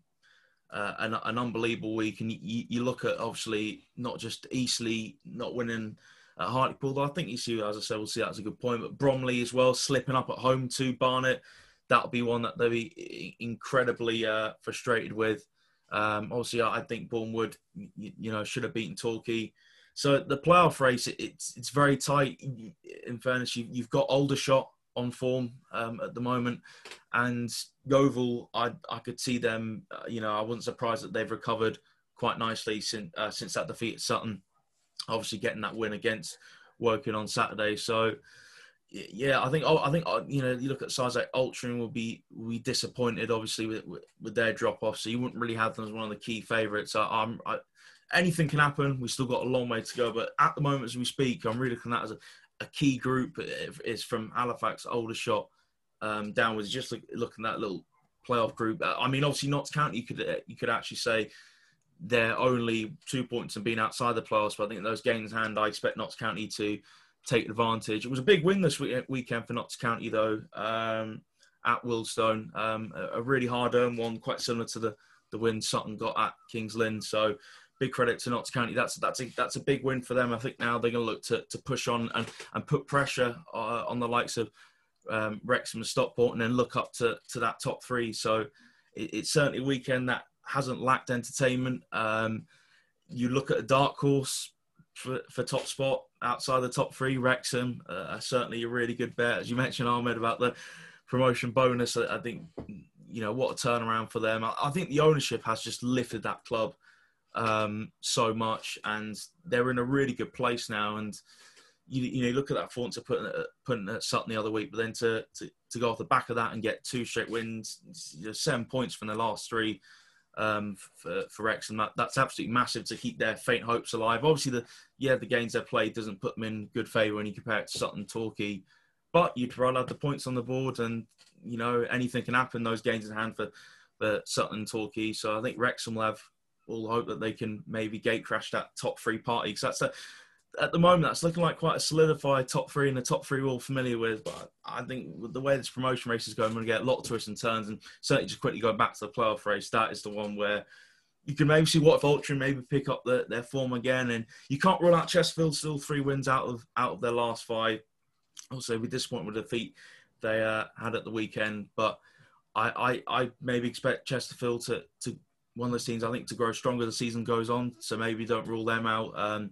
uh, an, an, unbelievable week. And you, you, look at obviously not just Eastleigh not winning at Hartlepool, though I think you see, as I said, we'll see that's a good point. But Bromley as well, slipping up at home to Barnet. That'll be one that they'll be incredibly uh, frustrated with. Um, obviously, I think Boreham Wood, you, you, know, should have beaten Torquay. So the playoff race, it, it's it's very tight. In fairness, you, have got Aldershot on form um, at the moment, and Yeovil, I I could see them. Uh, you know, I wasn't surprised that they've recovered quite nicely since uh, since that defeat at Sutton obviously getting that win against Woking on Saturday. So yeah, I think oh, I think uh, you know you look at sides like Altrincham will be we disappointed obviously with, with, their drop off. So you wouldn't really have them as one of the key favourites. I, I, anything can happen. We still got a long way to go, but at the moment as we speak, I'm really looking at as a, a key group. Is from Halifax, Aldershot um, downwards. Just look, looking at that little playoff group. I mean, obviously Notts County. You could you could actually say they're only two points and being outside the playoffs. But I think those games hand, I expect Notts County to take advantage. It was a big win this weekend for Notts County, though, um, at Wealdstone. Um, a, really hard earned one, quite similar to the, the win Sutton got at King's Lynn. So big credit to Notts County. That's that's a, that's a big win for them. I think now they're going to look to, to push on and, and put pressure uh, on the likes of um, Wrexham and Stockport and then look up to, to that top three. So it, it's certainly a weekend that hasn't lacked entertainment. Um, you look at a dark horse for, for top spot outside the top three, Wrexham, uh, certainly a really good bet. As you mentioned, Ahmed, about the promotion bonus, I think, you know, what a turnaround for them. I, I think the ownership has just lifted that club um, so much and they're in a really good place now. And, you, you know, look at that performance of putting, putting at Sutton the other week, but then to, to, to go off the back of that and get two straight wins, you know, seven points from the last three um, for, for Wrexham. That, that's absolutely massive to keep their faint hopes alive. Obviously, the yeah the games they played doesn't put them in good favour when you compare it to Sutton, Torquay, but you'd rather have the points on the board, and you know anything can happen. Those games in hand for for Sutton, Torquay. So I think Wrexham will have all hope that they can maybe gate crash that top three party because that's a at the moment, that's looking like quite a solidified top three, and the top three we're all familiar with. But I think the way this promotion race is going, we're going to get a lot of twists and turns. And certainly, just quickly going back to the playoff race, that is the one where you can maybe see what Altrincham maybe pick up the, their form again. And you can't rule out Chesterfield still three wins out of out of their last five. Also, be disappointed with the defeat they uh, had at the weekend, but I, I, I maybe expect Chesterfield to to one of those teams I think to grow stronger the season goes on. So maybe don't rule them out. Um,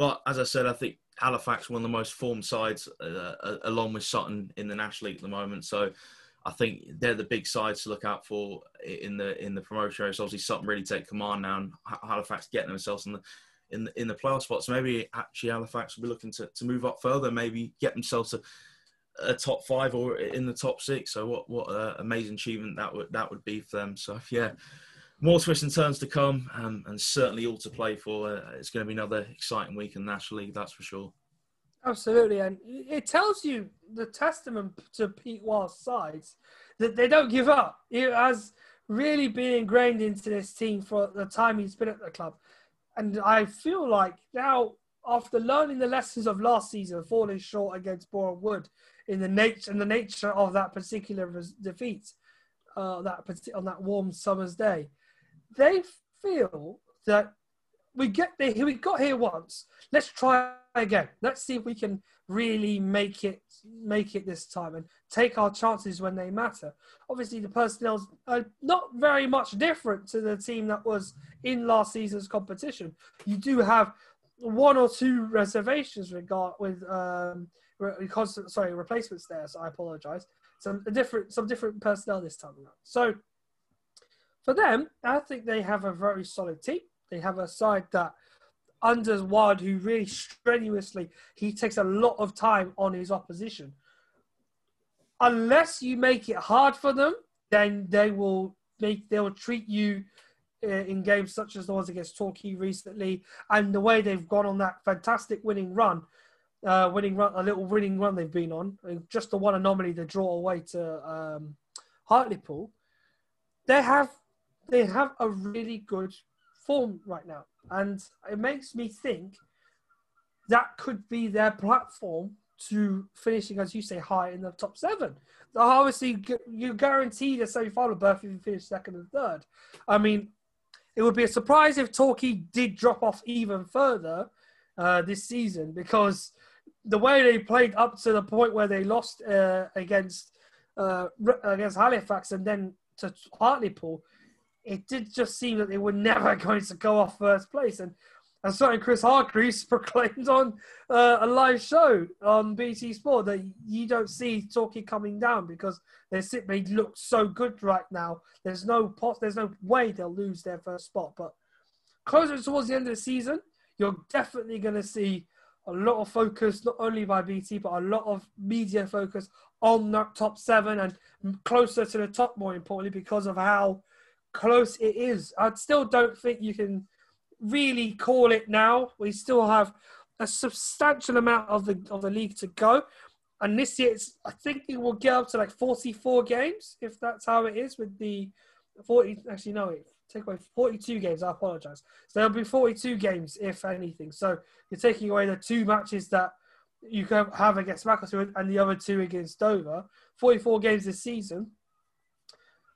but as I said, I think Halifax one of the most formed sides, uh, uh, along with Sutton in the National League at the moment. So I think they're the big sides to look out for in the in the promotion race. Obviously, Sutton really take command now, and Halifax getting themselves in the in the, in the playoff spots. So maybe actually Halifax will be looking to, to move up further, maybe get themselves a, a top five or in the top six. So what what an amazing achievement that would that would be for them. So yeah, more twists and turns to come, and certainly all to play for. Uh, it's going to be another exciting week in the National League, that's for sure. Absolutely, and it tells you the testament to Pete Wild's sides that they don't give up. It has really been ingrained into this team for the time he's been at the club, and I feel like now, after learning the lessons of last season, falling short against Boreham Wood in the nature and the nature of that particular defeat, uh, that on that warm summer's day they feel that we get there, we got here once. Let's try again. Let's see if we can really make it make it this time and take our chances when they matter. Obviously, the personnel are not very much different to the team that was in last season's competition. You do have one or two reservations regard with um, constant sorry replacements there. So I apologise. Some different some different personnel this time around. So for them, I think they have a very solid team. They have a side that under Wild, who really strenuously he takes a lot of time on his opposition. Unless you make it hard for them, then they will make they will treat you uh, in games such as the ones against Torquay recently, and the way they've gone on that fantastic winning run, uh, winning run, a little winning run they've been on, just the one anomaly, the draw away to um, Hartlepool. They have they have a really good form right now, and it makes me think that could be their platform to finishing, as you say, high in the top seven. Obviously, you're guaranteed a semi-final berth if you finish second and third. I mean, it would be a surprise if Torquay did drop off even further uh, this season because the way they played up to the point where they lost uh, against uh, against Halifax and then to Hartlepool, it did just seem that they were never going to go off first place. And and certain Chris Hargreaves proclaimed on uh, a live show on BT Sport that you don't see Torquay coming down because they sit look so good right now. There's no pot, there's no way they'll lose their first spot. But closer towards the end of the season, you're definitely going to see a lot of focus, not only by BT, but a lot of media focus on that top seven and closer to the top, more importantly, because of how close it is. I still don't think you can really call it now. We still have a substantial amount of the of the league to go. And this year, it's, I think it will get up to like 44 games, if that's how it is with the 40. Actually, no, take away 42 games. I apologize. So there'll be 42 games, if anything. So you're taking away the two matches that you can have against Macclesfield and the other two against Dover. 44 games this season.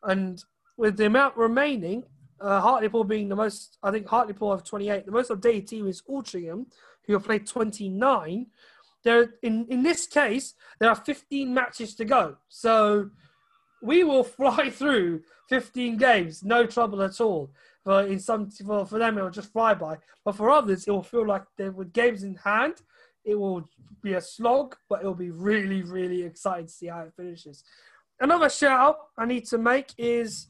And with the amount remaining, uh, Hartlepool being the most, I think Hartlepool have 28. The most updated team is Altrincham, who have played 29. There, in in this case, there are 15 matches to go. So we will fly through 15 games, no trouble at all. For in some, for, for them, it will just fly by. But for others, it will feel like they, with games in hand, it will be a slog, but it will be really, really exciting to see how it finishes. Another shout out I need to make is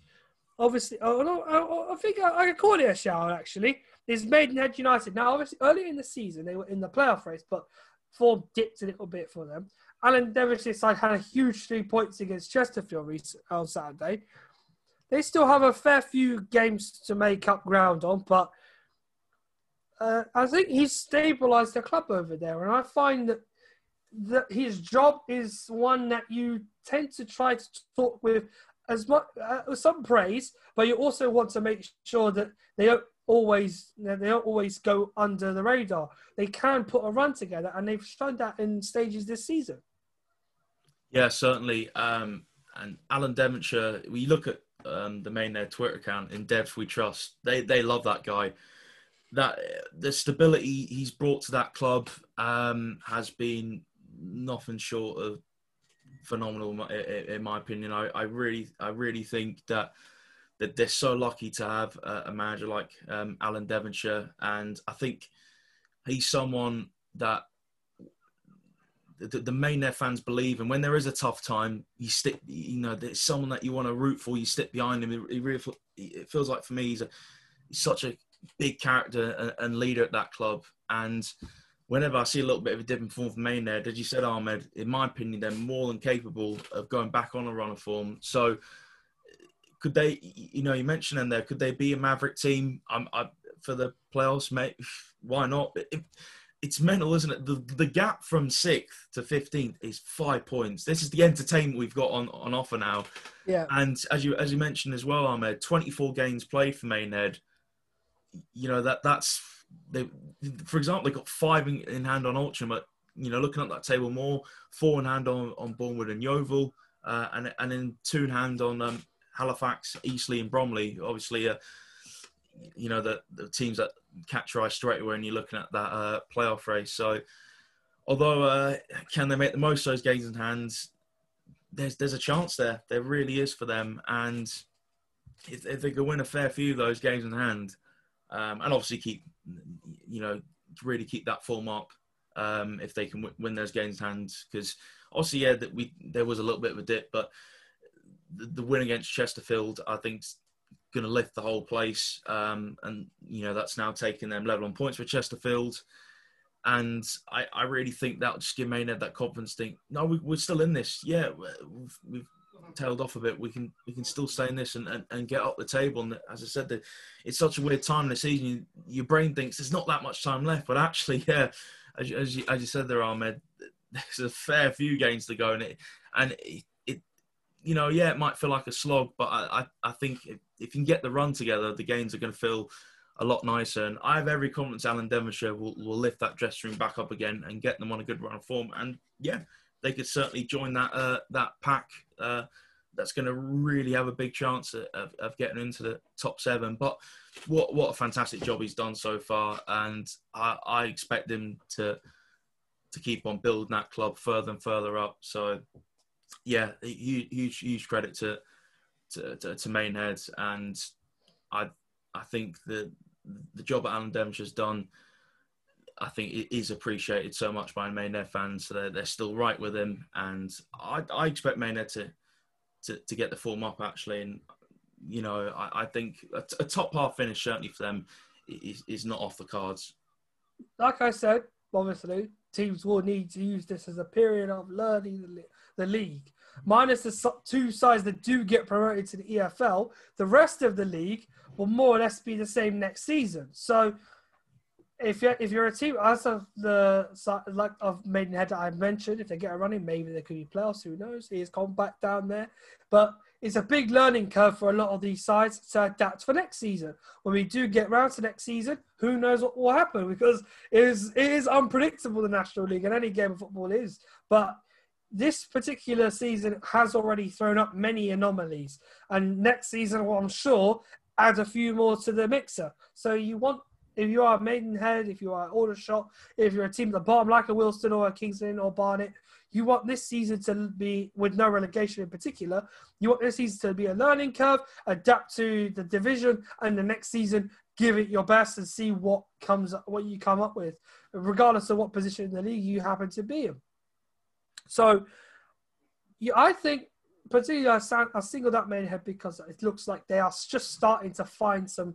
obviously, oh I, think I, I could call it a shout actually. Is Maidenhead United. Now, obviously, earlier in the season, they were in the playoff race, but form dipped a little bit for them. Alan Devonshire's side had a huge three points against Chesterfield on Saturday. They still have a fair few games to make up ground on, but uh, I think he's stabilised the club over there, and I find that that his job is one that you tend to try to talk with as much uh, some praise, but you also want to make sure that they don't always they don't always go under the radar. They can put a run together, and they've shown that in stages this season. Yeah, certainly. Um, and Alan Devonshire, we look at um, the Maidenhead Twitter account in Devs We Trust, they they love that guy. That the stability he's brought to that club um, has been nothing short of phenomenal in my opinion. I, I really, I really think that that they're so lucky to have a, manager like um, Alan Devonshire, and I think he's someone that the, the Maidenhead fans believe, and when there is a tough time, you stick. You know, there's someone that you want to root for. You stick behind him. It, really, it feels like for me, he's, a, he's such a big character and leader at that club, and whenever I see a little bit of a dip in form from Maidenhead, as you said, Ahmed, in my opinion, they're more than capable of going back on a run of form. So could they, you know, you mentioned them there, could they be a Maverick team I'm, I, for the playoffs, mate? Why not? It, it's mental, isn't it? The, the gap from sixth to 15th is five points. This is the entertainment we've got on, on offer now. Yeah. And as you as you mentioned as well, Ahmed, 24 games played for Maidenhead. You know that that's they, for example, they got five in, in hand on Altrincham, but you know, looking at that table more, four in hand on, on Boreham Wood and Yeovil, uh, and and then two in hand on um, Halifax, Eastleigh, and Bromley. Obviously, uh, you know the, the teams that catch your eye straight away when you're looking at that uh, playoff race. So, although uh, can they make the most of those games in hand? There's there's a chance there. There really is for them, and if, if they could win a fair few of those games in hand, um, and obviously keep you know, really keep that form up um, if they can w- win those games in hand. Because obviously, yeah, that we there was a little bit of a dip, but the, the win against Chesterfield, I think, going to lift the whole place. Um, and you know that's now taking them level on points for Chesterfield. And I, I really think that just give Maidenhead that confidence. Think, no, we, are still in this. Yeah, we've, we've tailed off a bit. We can we can still stay in this and, and, and get up the table. And as I said, it's such a weird time the season. Your brain thinks there's not that much time left, but actually, yeah, as, as you, as you said there, Ahmed, there's a fair few games to go, and it and it, it you know, yeah, it might feel like a slog, but I I, I think if, if you can get the run together, the games are going to feel a lot nicer. And I have every confidence Alan Devonshire will, will lift that dressing room back up again and get them on a good run of form. And yeah, they could certainly join that uh, that pack. Uh, that's going to really have a big chance of, of, getting into the top seven. But what what a fantastic job he's done so far, and I, I expect him to to keep on building that club further and further up. So yeah, huge huge, credit to to, to, to Maidenhead, and I I think the the job that Alan Devonshire's done I think it is appreciated so much by Maidenhead fans. So they're, they're still right with him, and I, I expect Maidenhead to, to, to get the form up actually. And you know, I, I think a, a, top half finish certainly for them is, is not off the cards. Like I said, obviously teams will need to use this as a period of learning the, the league. Minus the two sides that do get promoted to the EFL, the rest of the league will more or less be the same next season. So if you're if you're a team as of the like of Maidenhead that I mentioned, if they get a running, maybe there could be playoffs. Who knows? He is back down there, but it's a big learning curve for a lot of these sides to adapt for next season. When we do get round to next season, who knows what will happen because it is it is unpredictable the National League and any game of football is. But this particular season has already thrown up many anomalies, and next season, well, I'm sure, add a few more to the mixer. So you want if you are Maidenhead, if you are Aldershot, if you're a team at the bottom like a Wealdstone or a Kingston or Barnet, you want this season to be, with no relegation in particular, you want this season to be a learning curve, adapt to the division, and the next season give it your best and see what comes, what you come up with, regardless of what position in the league you happen to be in. So, I think particularly I, I singled out Maidenhead because it looks like they are just starting to find some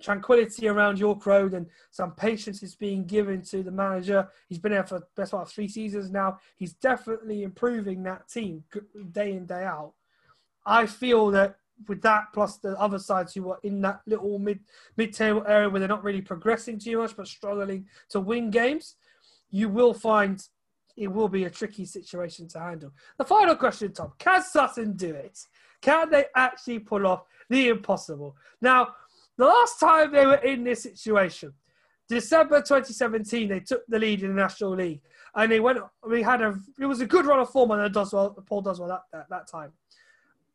tranquility around York Road and some patience is being given to the manager. He's been there for best part of three seasons now. He's definitely improving that team day in day out. I feel that with that plus the other sides who are in that little mid mid table area where they're not really progressing too much but struggling to win games, you will find it will be a tricky situation to handle. The final question, Tom: Can Sutton do it? Can they actually pull off the impossible? Now, the last time they were in this situation, December 2017, they took the lead in the National League, and they went. We had a. It was a good run of form under Doswell, Paul Doswell that, that, that time.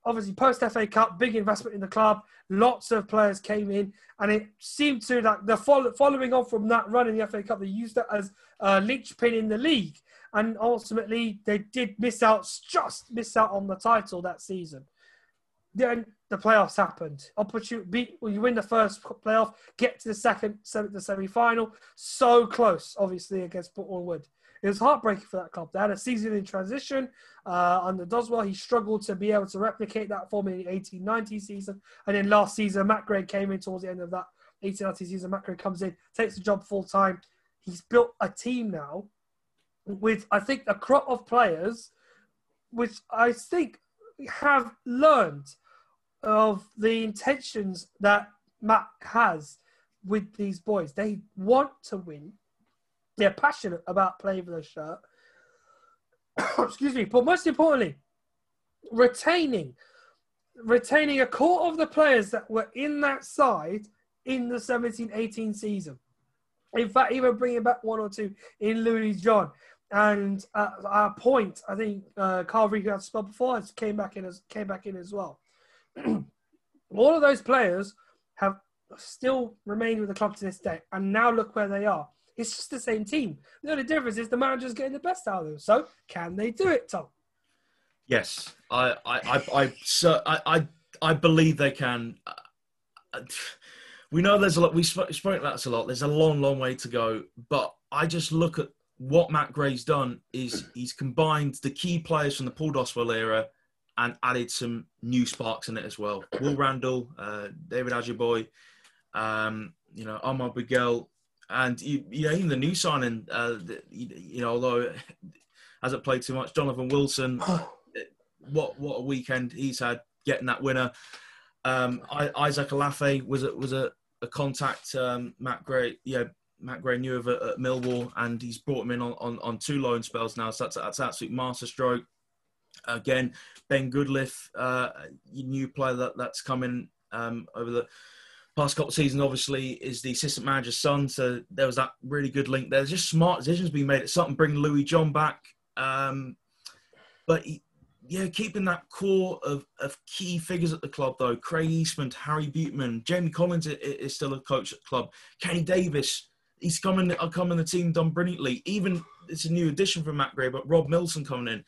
Obviously, post FA Cup, big investment in the club. Lots of players came in, and it seemed to like the following on from that run in the FA Cup, they used it as a linchpin in the league, and ultimately they did miss out, just miss out on the title that season. Then the playoffs happened. Opportunity, beat, well, you win the first playoff, get to the second, the semi-final. So close, obviously, against Boreham Wood. It was heartbreaking for that club. They had a season in transition uh, under Doswell. He struggled to be able to replicate that form in the 1890 season. And then last season, Matt Gray came in towards the end of that 1890 season. Matt Gray comes in, takes the job full time. He's built a team now with, I think, a crop of players, which I think have learned – of the intentions that Matt has with these boys. They want to win. They're passionate about playing for the shirt. Excuse me, but most importantly, retaining retaining a core of the players that were in that side in the 17-18 season. In fact, even bringing back one or two in Louis John. And at our point, I think uh, Carl Regan had spelled before came back in as came back in as well. All of those players have still remained with the club to this day, and now look where they are. It's just the same team. The only difference is the manager's getting the best out of them. So, can they do it, Tom? Yes, I, I, I, I, so, I, I, I believe they can. We know there's a lot. We spoke, about this a lot. There's a long, long way to go. But I just look at what Matt Gray's done. Is he's combined the key players from the Paul Doswell era and added some new sparks in it as well. Will Randall, uh, David Ajiboye, um, you know, Omar Bugiel, and you, you know, even the new signing, uh, you, you know, although hasn't played too much, Jonathan Wilson, what what a weekend he's had getting that winner. Um, Isaac Olaofe was a, was a, a contact um, Matt Gray, yeah, Matt Gray knew of it at Millwall, and he's brought him in on, on, on two loan spells now. So that's that's absolute masterstroke. Again, Ben Goodliffe, uh, new player that, that's coming um, over the past couple of seasons, obviously, is the assistant manager's son. So there was that really good link there. There's just smart decisions being made at something, bringing Louis John back. Um, but yeah, keeping that core of, of key figures at the club, though. Craig Eastmond, Harry Beautyman, Jamie Collins is, still a coach at the club. Kenny Davis, he's coming, coming the team done brilliantly. Even it's a new addition from Matt Gray, but Rob Milson coming in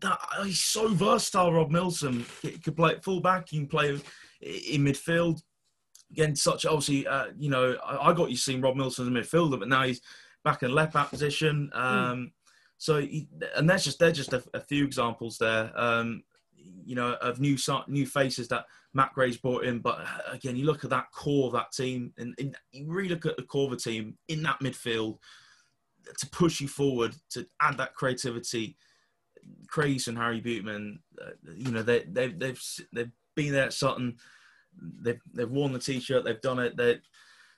that he's so versatile. Rob Milson he could play at full back. He can play in midfield. Again, such obviously, uh, you know, I, I, got you seeing Rob Milson as a midfielder, but now he's back in left back position. Hmm. Um, mm. So, he, and that's just they're just a, a few examples there. Um, you know, of new new faces that Matt Gray's brought in. But uh, again, you look at that core of that team, and, and you really look at the core of the team in that midfield to push you forward, to add that creativity Craig and Harry Beautyman, uh, you know, they, they, they've they've been there at Sutton. They've they've worn the t-shirt. They've done it. They,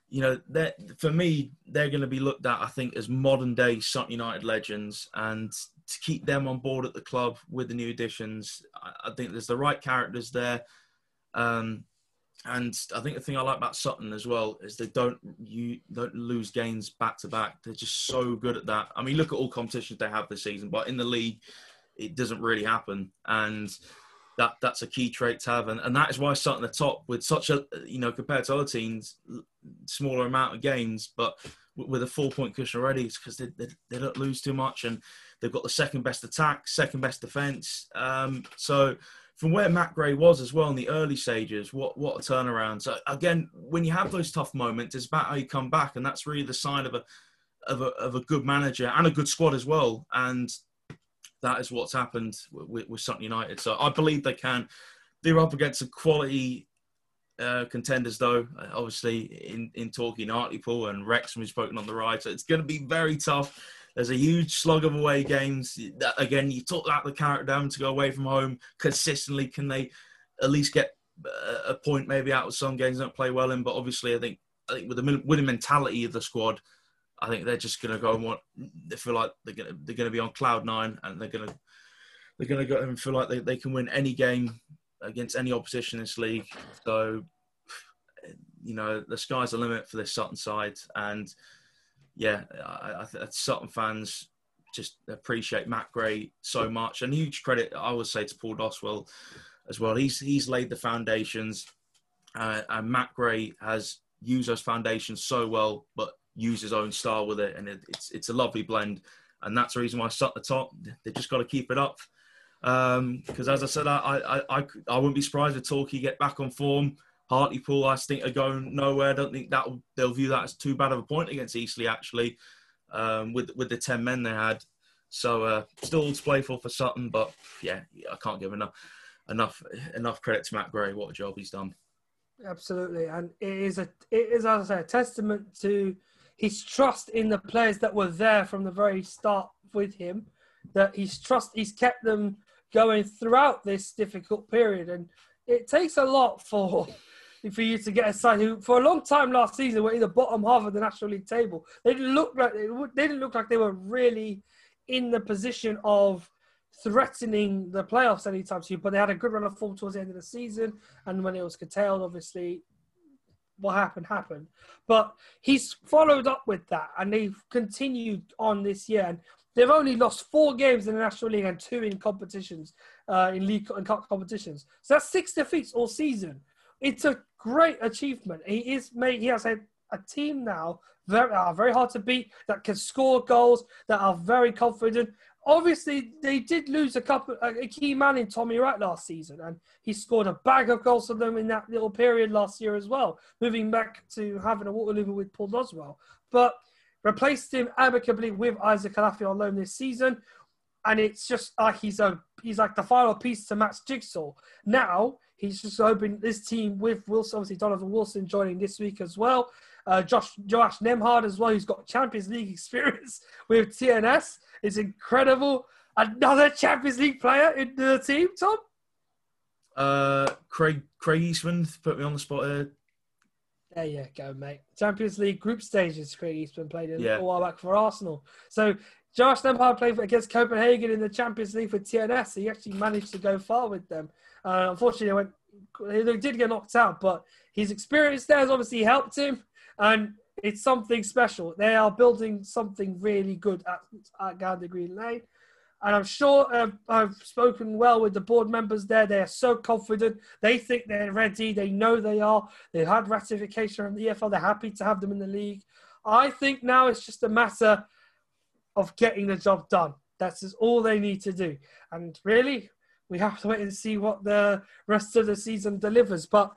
you know, that for me, they're going to be looked at, I think, as modern day Sutton United legends, and to keep them on board at the club with the new additions, I, I think there's the right characters there. Um, and I think the thing I like about Sutton as well is they don't you don't lose games back to back. They're just so good at that. I mean, look at all competitions they have this season, but in the league, it doesn't really happen. And that that's a key trait to have, and, and that is why Sutton the top with such a you know compared to other teams, smaller amount of games, but with a four point cushion already, it's because they, they, they don't lose too much, and they've got the second best attack, second best defense. Um, so from where Matt Gray was as well in the early stages, what what a turnaround! So again, when you have those tough moments, it's about how you come back, and that's really the sign of a of a, of a good manager and a good squad as well. And that is what's happened with, with Sutton United. So I believe they can. They're up against a quality uh, contenders, though. Obviously, in in talking Hartlepool and Wrexham, who's spoken on the right, so it's going to be very tough. There's a huge slug of away games. Again, you talk about the character down to go away from home consistently. Can they at least get a point maybe out of some games don't play well in? But obviously, I think I think with the winning mentality of the squad, I think they're just going to go and want. They feel like they're going to they're going to be on cloud nine, and they're going to they're going to go and feel like they, they can win any game against any opposition in this league. So, you know, the sky's the limit for this Sutton side, and yeah, I, I think Sutton fans just appreciate Matt Gray so much, and huge credit I would say to Paul Doswell as well. He's he's laid the foundations, uh, and Matt Gray has used those foundations so well, but use his own style with it, and it, it's it's a lovely blend, and that's the reason why I at the top. They just got to keep it up, because um, as I said, I, I I I wouldn't be surprised if Torquay get back on form. Hartlepool, I think, are going nowhere. I don't think that they'll view that as too bad of a point against Eastleigh, actually, um, with with the ten men they had. So uh, still to play for for Sutton, but yeah, I can't give enough enough enough credit to Matt Gray. What a job he's done. Absolutely, and it is a it is as I say a testament to his trust in the players that were there from the very start with him, that he's trust he's kept them going throughout this difficult period, and it takes a lot for for you to get a side who, for a long time last season, were in the bottom half of the National League table. They didn't look like they, they didn't look like they were really in the position of threatening the playoffs anytime soon. But they had a good run of form towards the end of the season, and when it was curtailed, obviously what happened happened. But he's followed up with that, and they've continued on this year. And they've only lost four games in the National League and two in competitions, uh, in league and cup competitions. So that's six defeats all season. It's a great achievement. He is made. He has a, a team now very are very hard to beat that can score goals that are very confident obviously they did lose a couple a key man in Tommy Wright last season, and he scored a bag of goals for them in that little period last year as well. Moving back to having a Waterloo with Paul Doswell, but replaced him amicably with Isaac Olaofe on loan this season, and it's just like he's a he's like the final piece to Matt's jigsaw. Now he's just hoping this team with Wilson, obviously Donovan Wilson joining this week as well. Uh, Josh Josh Nembhard as well, who's got Champions League experience with TNS. It's incredible. Another Champions League player in the team, Tom. Uh, Craig Craig Eastmond put me on the spot here. There you go, mate. Champions League group stages. Craig Eastmond played in Yeah. a while back for Arsenal. So Josh Nembhard played against Copenhagen in the Champions League for TNS. He actually managed to go far with them. Uh, unfortunately, they, went, they did get knocked out, but his experience there has obviously helped him, and it's something special. They are building something really good at, at Gander Green Lane. And I'm sure uh, I've spoken well with the board members there. They are so confident. They think they're ready. They know they are. They've had ratification from the EFL. They're happy to have them in the league. I think now it's just a matter of getting the job done. That's all they need to do. And really, we have to wait and see what the rest of the season delivers. But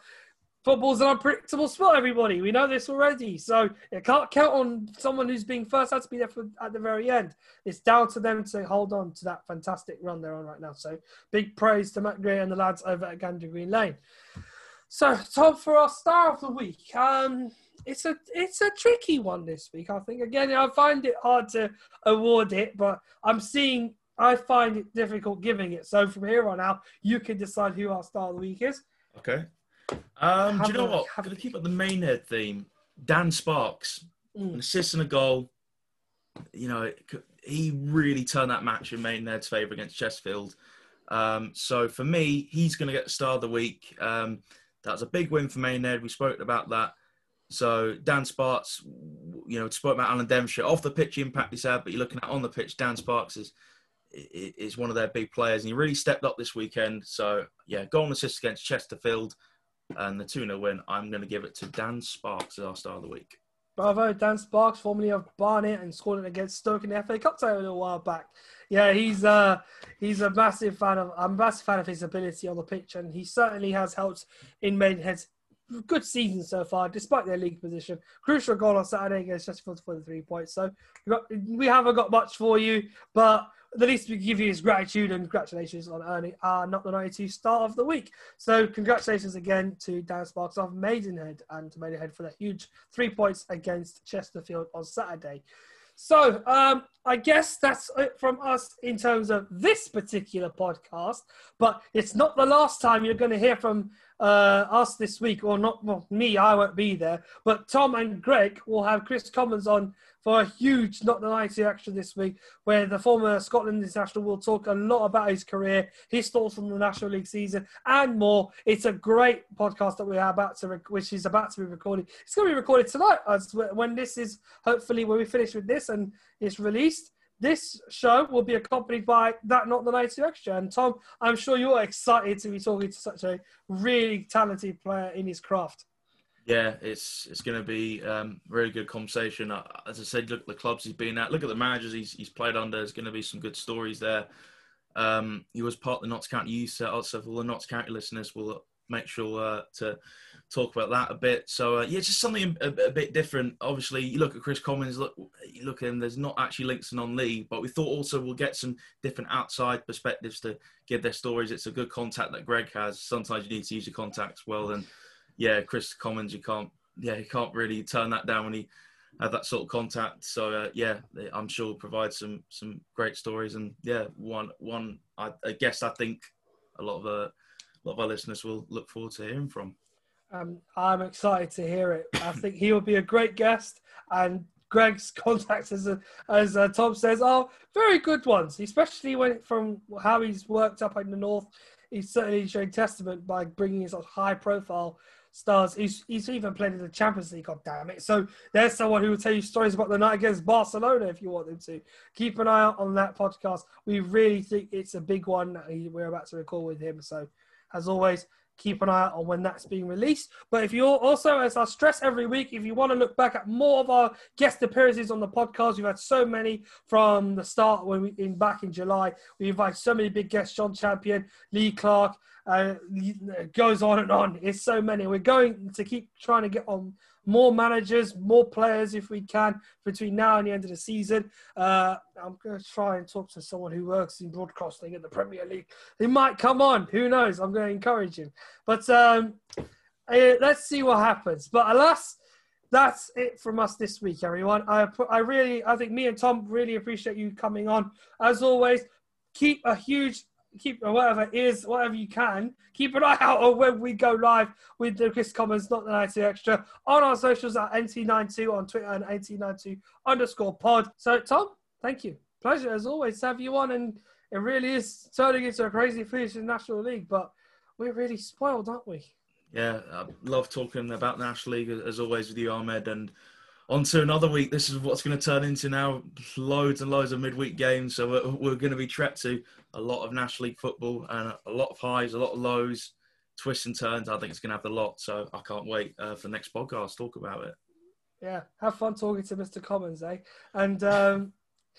football's an unpredictable sport, everybody. We know this already. So you can't count on someone who's being first had to be there for, at the very end. It's down to them to hold on to that fantastic run they're on right now. So big praise to Matt Gray and the lads over at Gander Green Lane. So Tom, for our star of the week, um, it's a it's a tricky one this week. I think again, I find it hard to award it, but I'm seeing I find it difficult giving it. So from here on out, you can decide who our star of the week is. Okay. Um, do you know a- what? have Going to keep up the Maidenhead theme. Dan Sparks, Mm. an assist and a goal. You know, he really turned that match in Maidenhead's favour against Chesterfield. Um, so for me, he's going to get the star of the week. Um, that was a big win for Maidenhead. We spoke about that. So Dan Sparks, you know, spoke about Alan Devonshire off the pitch impact he's had, but you're looking at on the pitch, Dan Sparks is is one of their big players, and he really stepped up this weekend. So yeah, goal and assist against Chesterfield, and the 2-0 win. I'm going to give it to Dan Sparks as our star of the week. Bravo, Dan Sparks, formerly of Barnet and scored it against Stoke in the FA Cup title a little while back. Yeah, he's uh he's a massive fan of I'm a massive fan of his ability on the pitch, and he certainly has helped in Maidenhead's good season so far, despite their league position. Crucial goal on Saturday against Chesterfield for the three points. So we haven't got much for you, but the least we can give you is gratitude and congratulations on earning our Not the 92 Star of the Week. So congratulations again to Dan Sparks of Maidenhead and to Maidenhead for that huge three points against Chesterfield on Saturday. So um, I guess that's it from us in terms of this particular podcast. But it's not the last time you're going to hear from uh, us this week, or not well, me. I won't be there, but Tom and Greg will have Kris Commons on for a huge Not the 90 action this week, where the former Scotland international will talk a lot about his career, his thoughts on the National League season, and more. It's a great podcast that we are about to, rec- which is about to be recorded. It's going to be recorded tonight, as when this is hopefully when we finish with this and it's released. This show will be accompanied by that Not the 92 Extra. And Tom, I'm sure you're excited to be talking to such a really talented player in his craft. Yeah, it's it's going to be um, really good conversation. Uh, As I said, look at the clubs he's been at, look at the managers he's, he's played under. There's going to be some good stories there. Um, he was part of the Notts County Youth set up, so all the Notts County listeners, we'll make sure uh, to talk about that a bit. So uh, yeah, just something a, a bit different. Obviously, you look at Kris Commons, look you look at him. There's not actually links in on league, but we thought also we'll get some different outside perspectives to give their stories. It's a good contact that Greg has. Sometimes you need to use your contacts well, and yeah, Kris Commons, you can't yeah you can't really turn that down when he had that sort of contact. So uh, yeah, I'm sure provide some some great stories, and yeah, one one I, I guess I think a lot of uh, a lot of our listeners will look forward to hearing from. Um, I'm excited to hear it. I think he will be a great guest, and Greg's contacts, as as uh, Tom says, are very good ones, especially when from how he's worked up in the north. He's certainly showing testament by bringing his high profile stars. He's, he's even played in the Champions League, god damn it. So there's someone who will tell you stories about the night against Barcelona if you want them to. Keep an eye out on that podcast. We really think it's a big one that we're about to record with him. So as always, keep an eye out on when that's being released. But if you're also, as I stress every week, if you want to look back at more of our guest appearances on the podcast, we've had so many from the start when we in back in July. We invite so many big guests: John Champion, Lee Clark. Uh, goes on and on. It's so many. We're going to keep trying to get on more managers, more players if we can between now and the end of the season. Uh, I'm going to try and talk to someone who works in broadcasting in the Premier League. He might come on. Who knows? I'm going to encourage him. But um, uh, let's see what happens. But alas, that's it from us this week, everyone. I, I really, I think me and Tom really appreciate you coming on. As always, keep a huge keep whatever is, whatever you can. Keep an eye out on when we go live with the Kris Commons, not the 90 Extra, on our socials at NT92 on Twitter and NT92 underscore pod. So, Tom, thank you. Pleasure as always to have you on. And it really is turning into a crazy finish in National League, but we're really spoiled, aren't we? Yeah, I love talking about National League as always with you, Ahmed. And on to another week. This is what's going to turn into now loads and loads of midweek games. So we're, we're going to be trekked to a lot of National League football and a lot of highs, a lot of lows, twists and turns. I think it's going to have a lot. So I can't wait uh, for the next podcast. Talk about it. Yeah, have fun talking to Mr. Commons, eh? And um,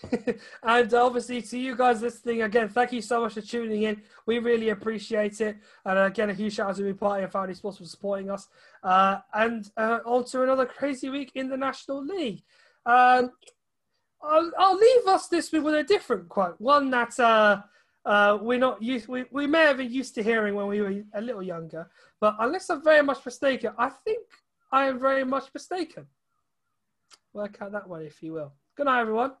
and obviously to you guys listening again, thank you so much for tuning in. We really appreciate it. And again, a huge shout out to Big Party and Family Sports for supporting us. Uh, and uh, on to another crazy week in the National League. Um, I'll, I'll, leave us this week with a different quote, one that uh, uh, we're not used. We, we may have been used to hearing when we were a little younger, but unless I'm very much mistaken, I think I am very much mistaken. Work out that one, if you will. Good night, everyone.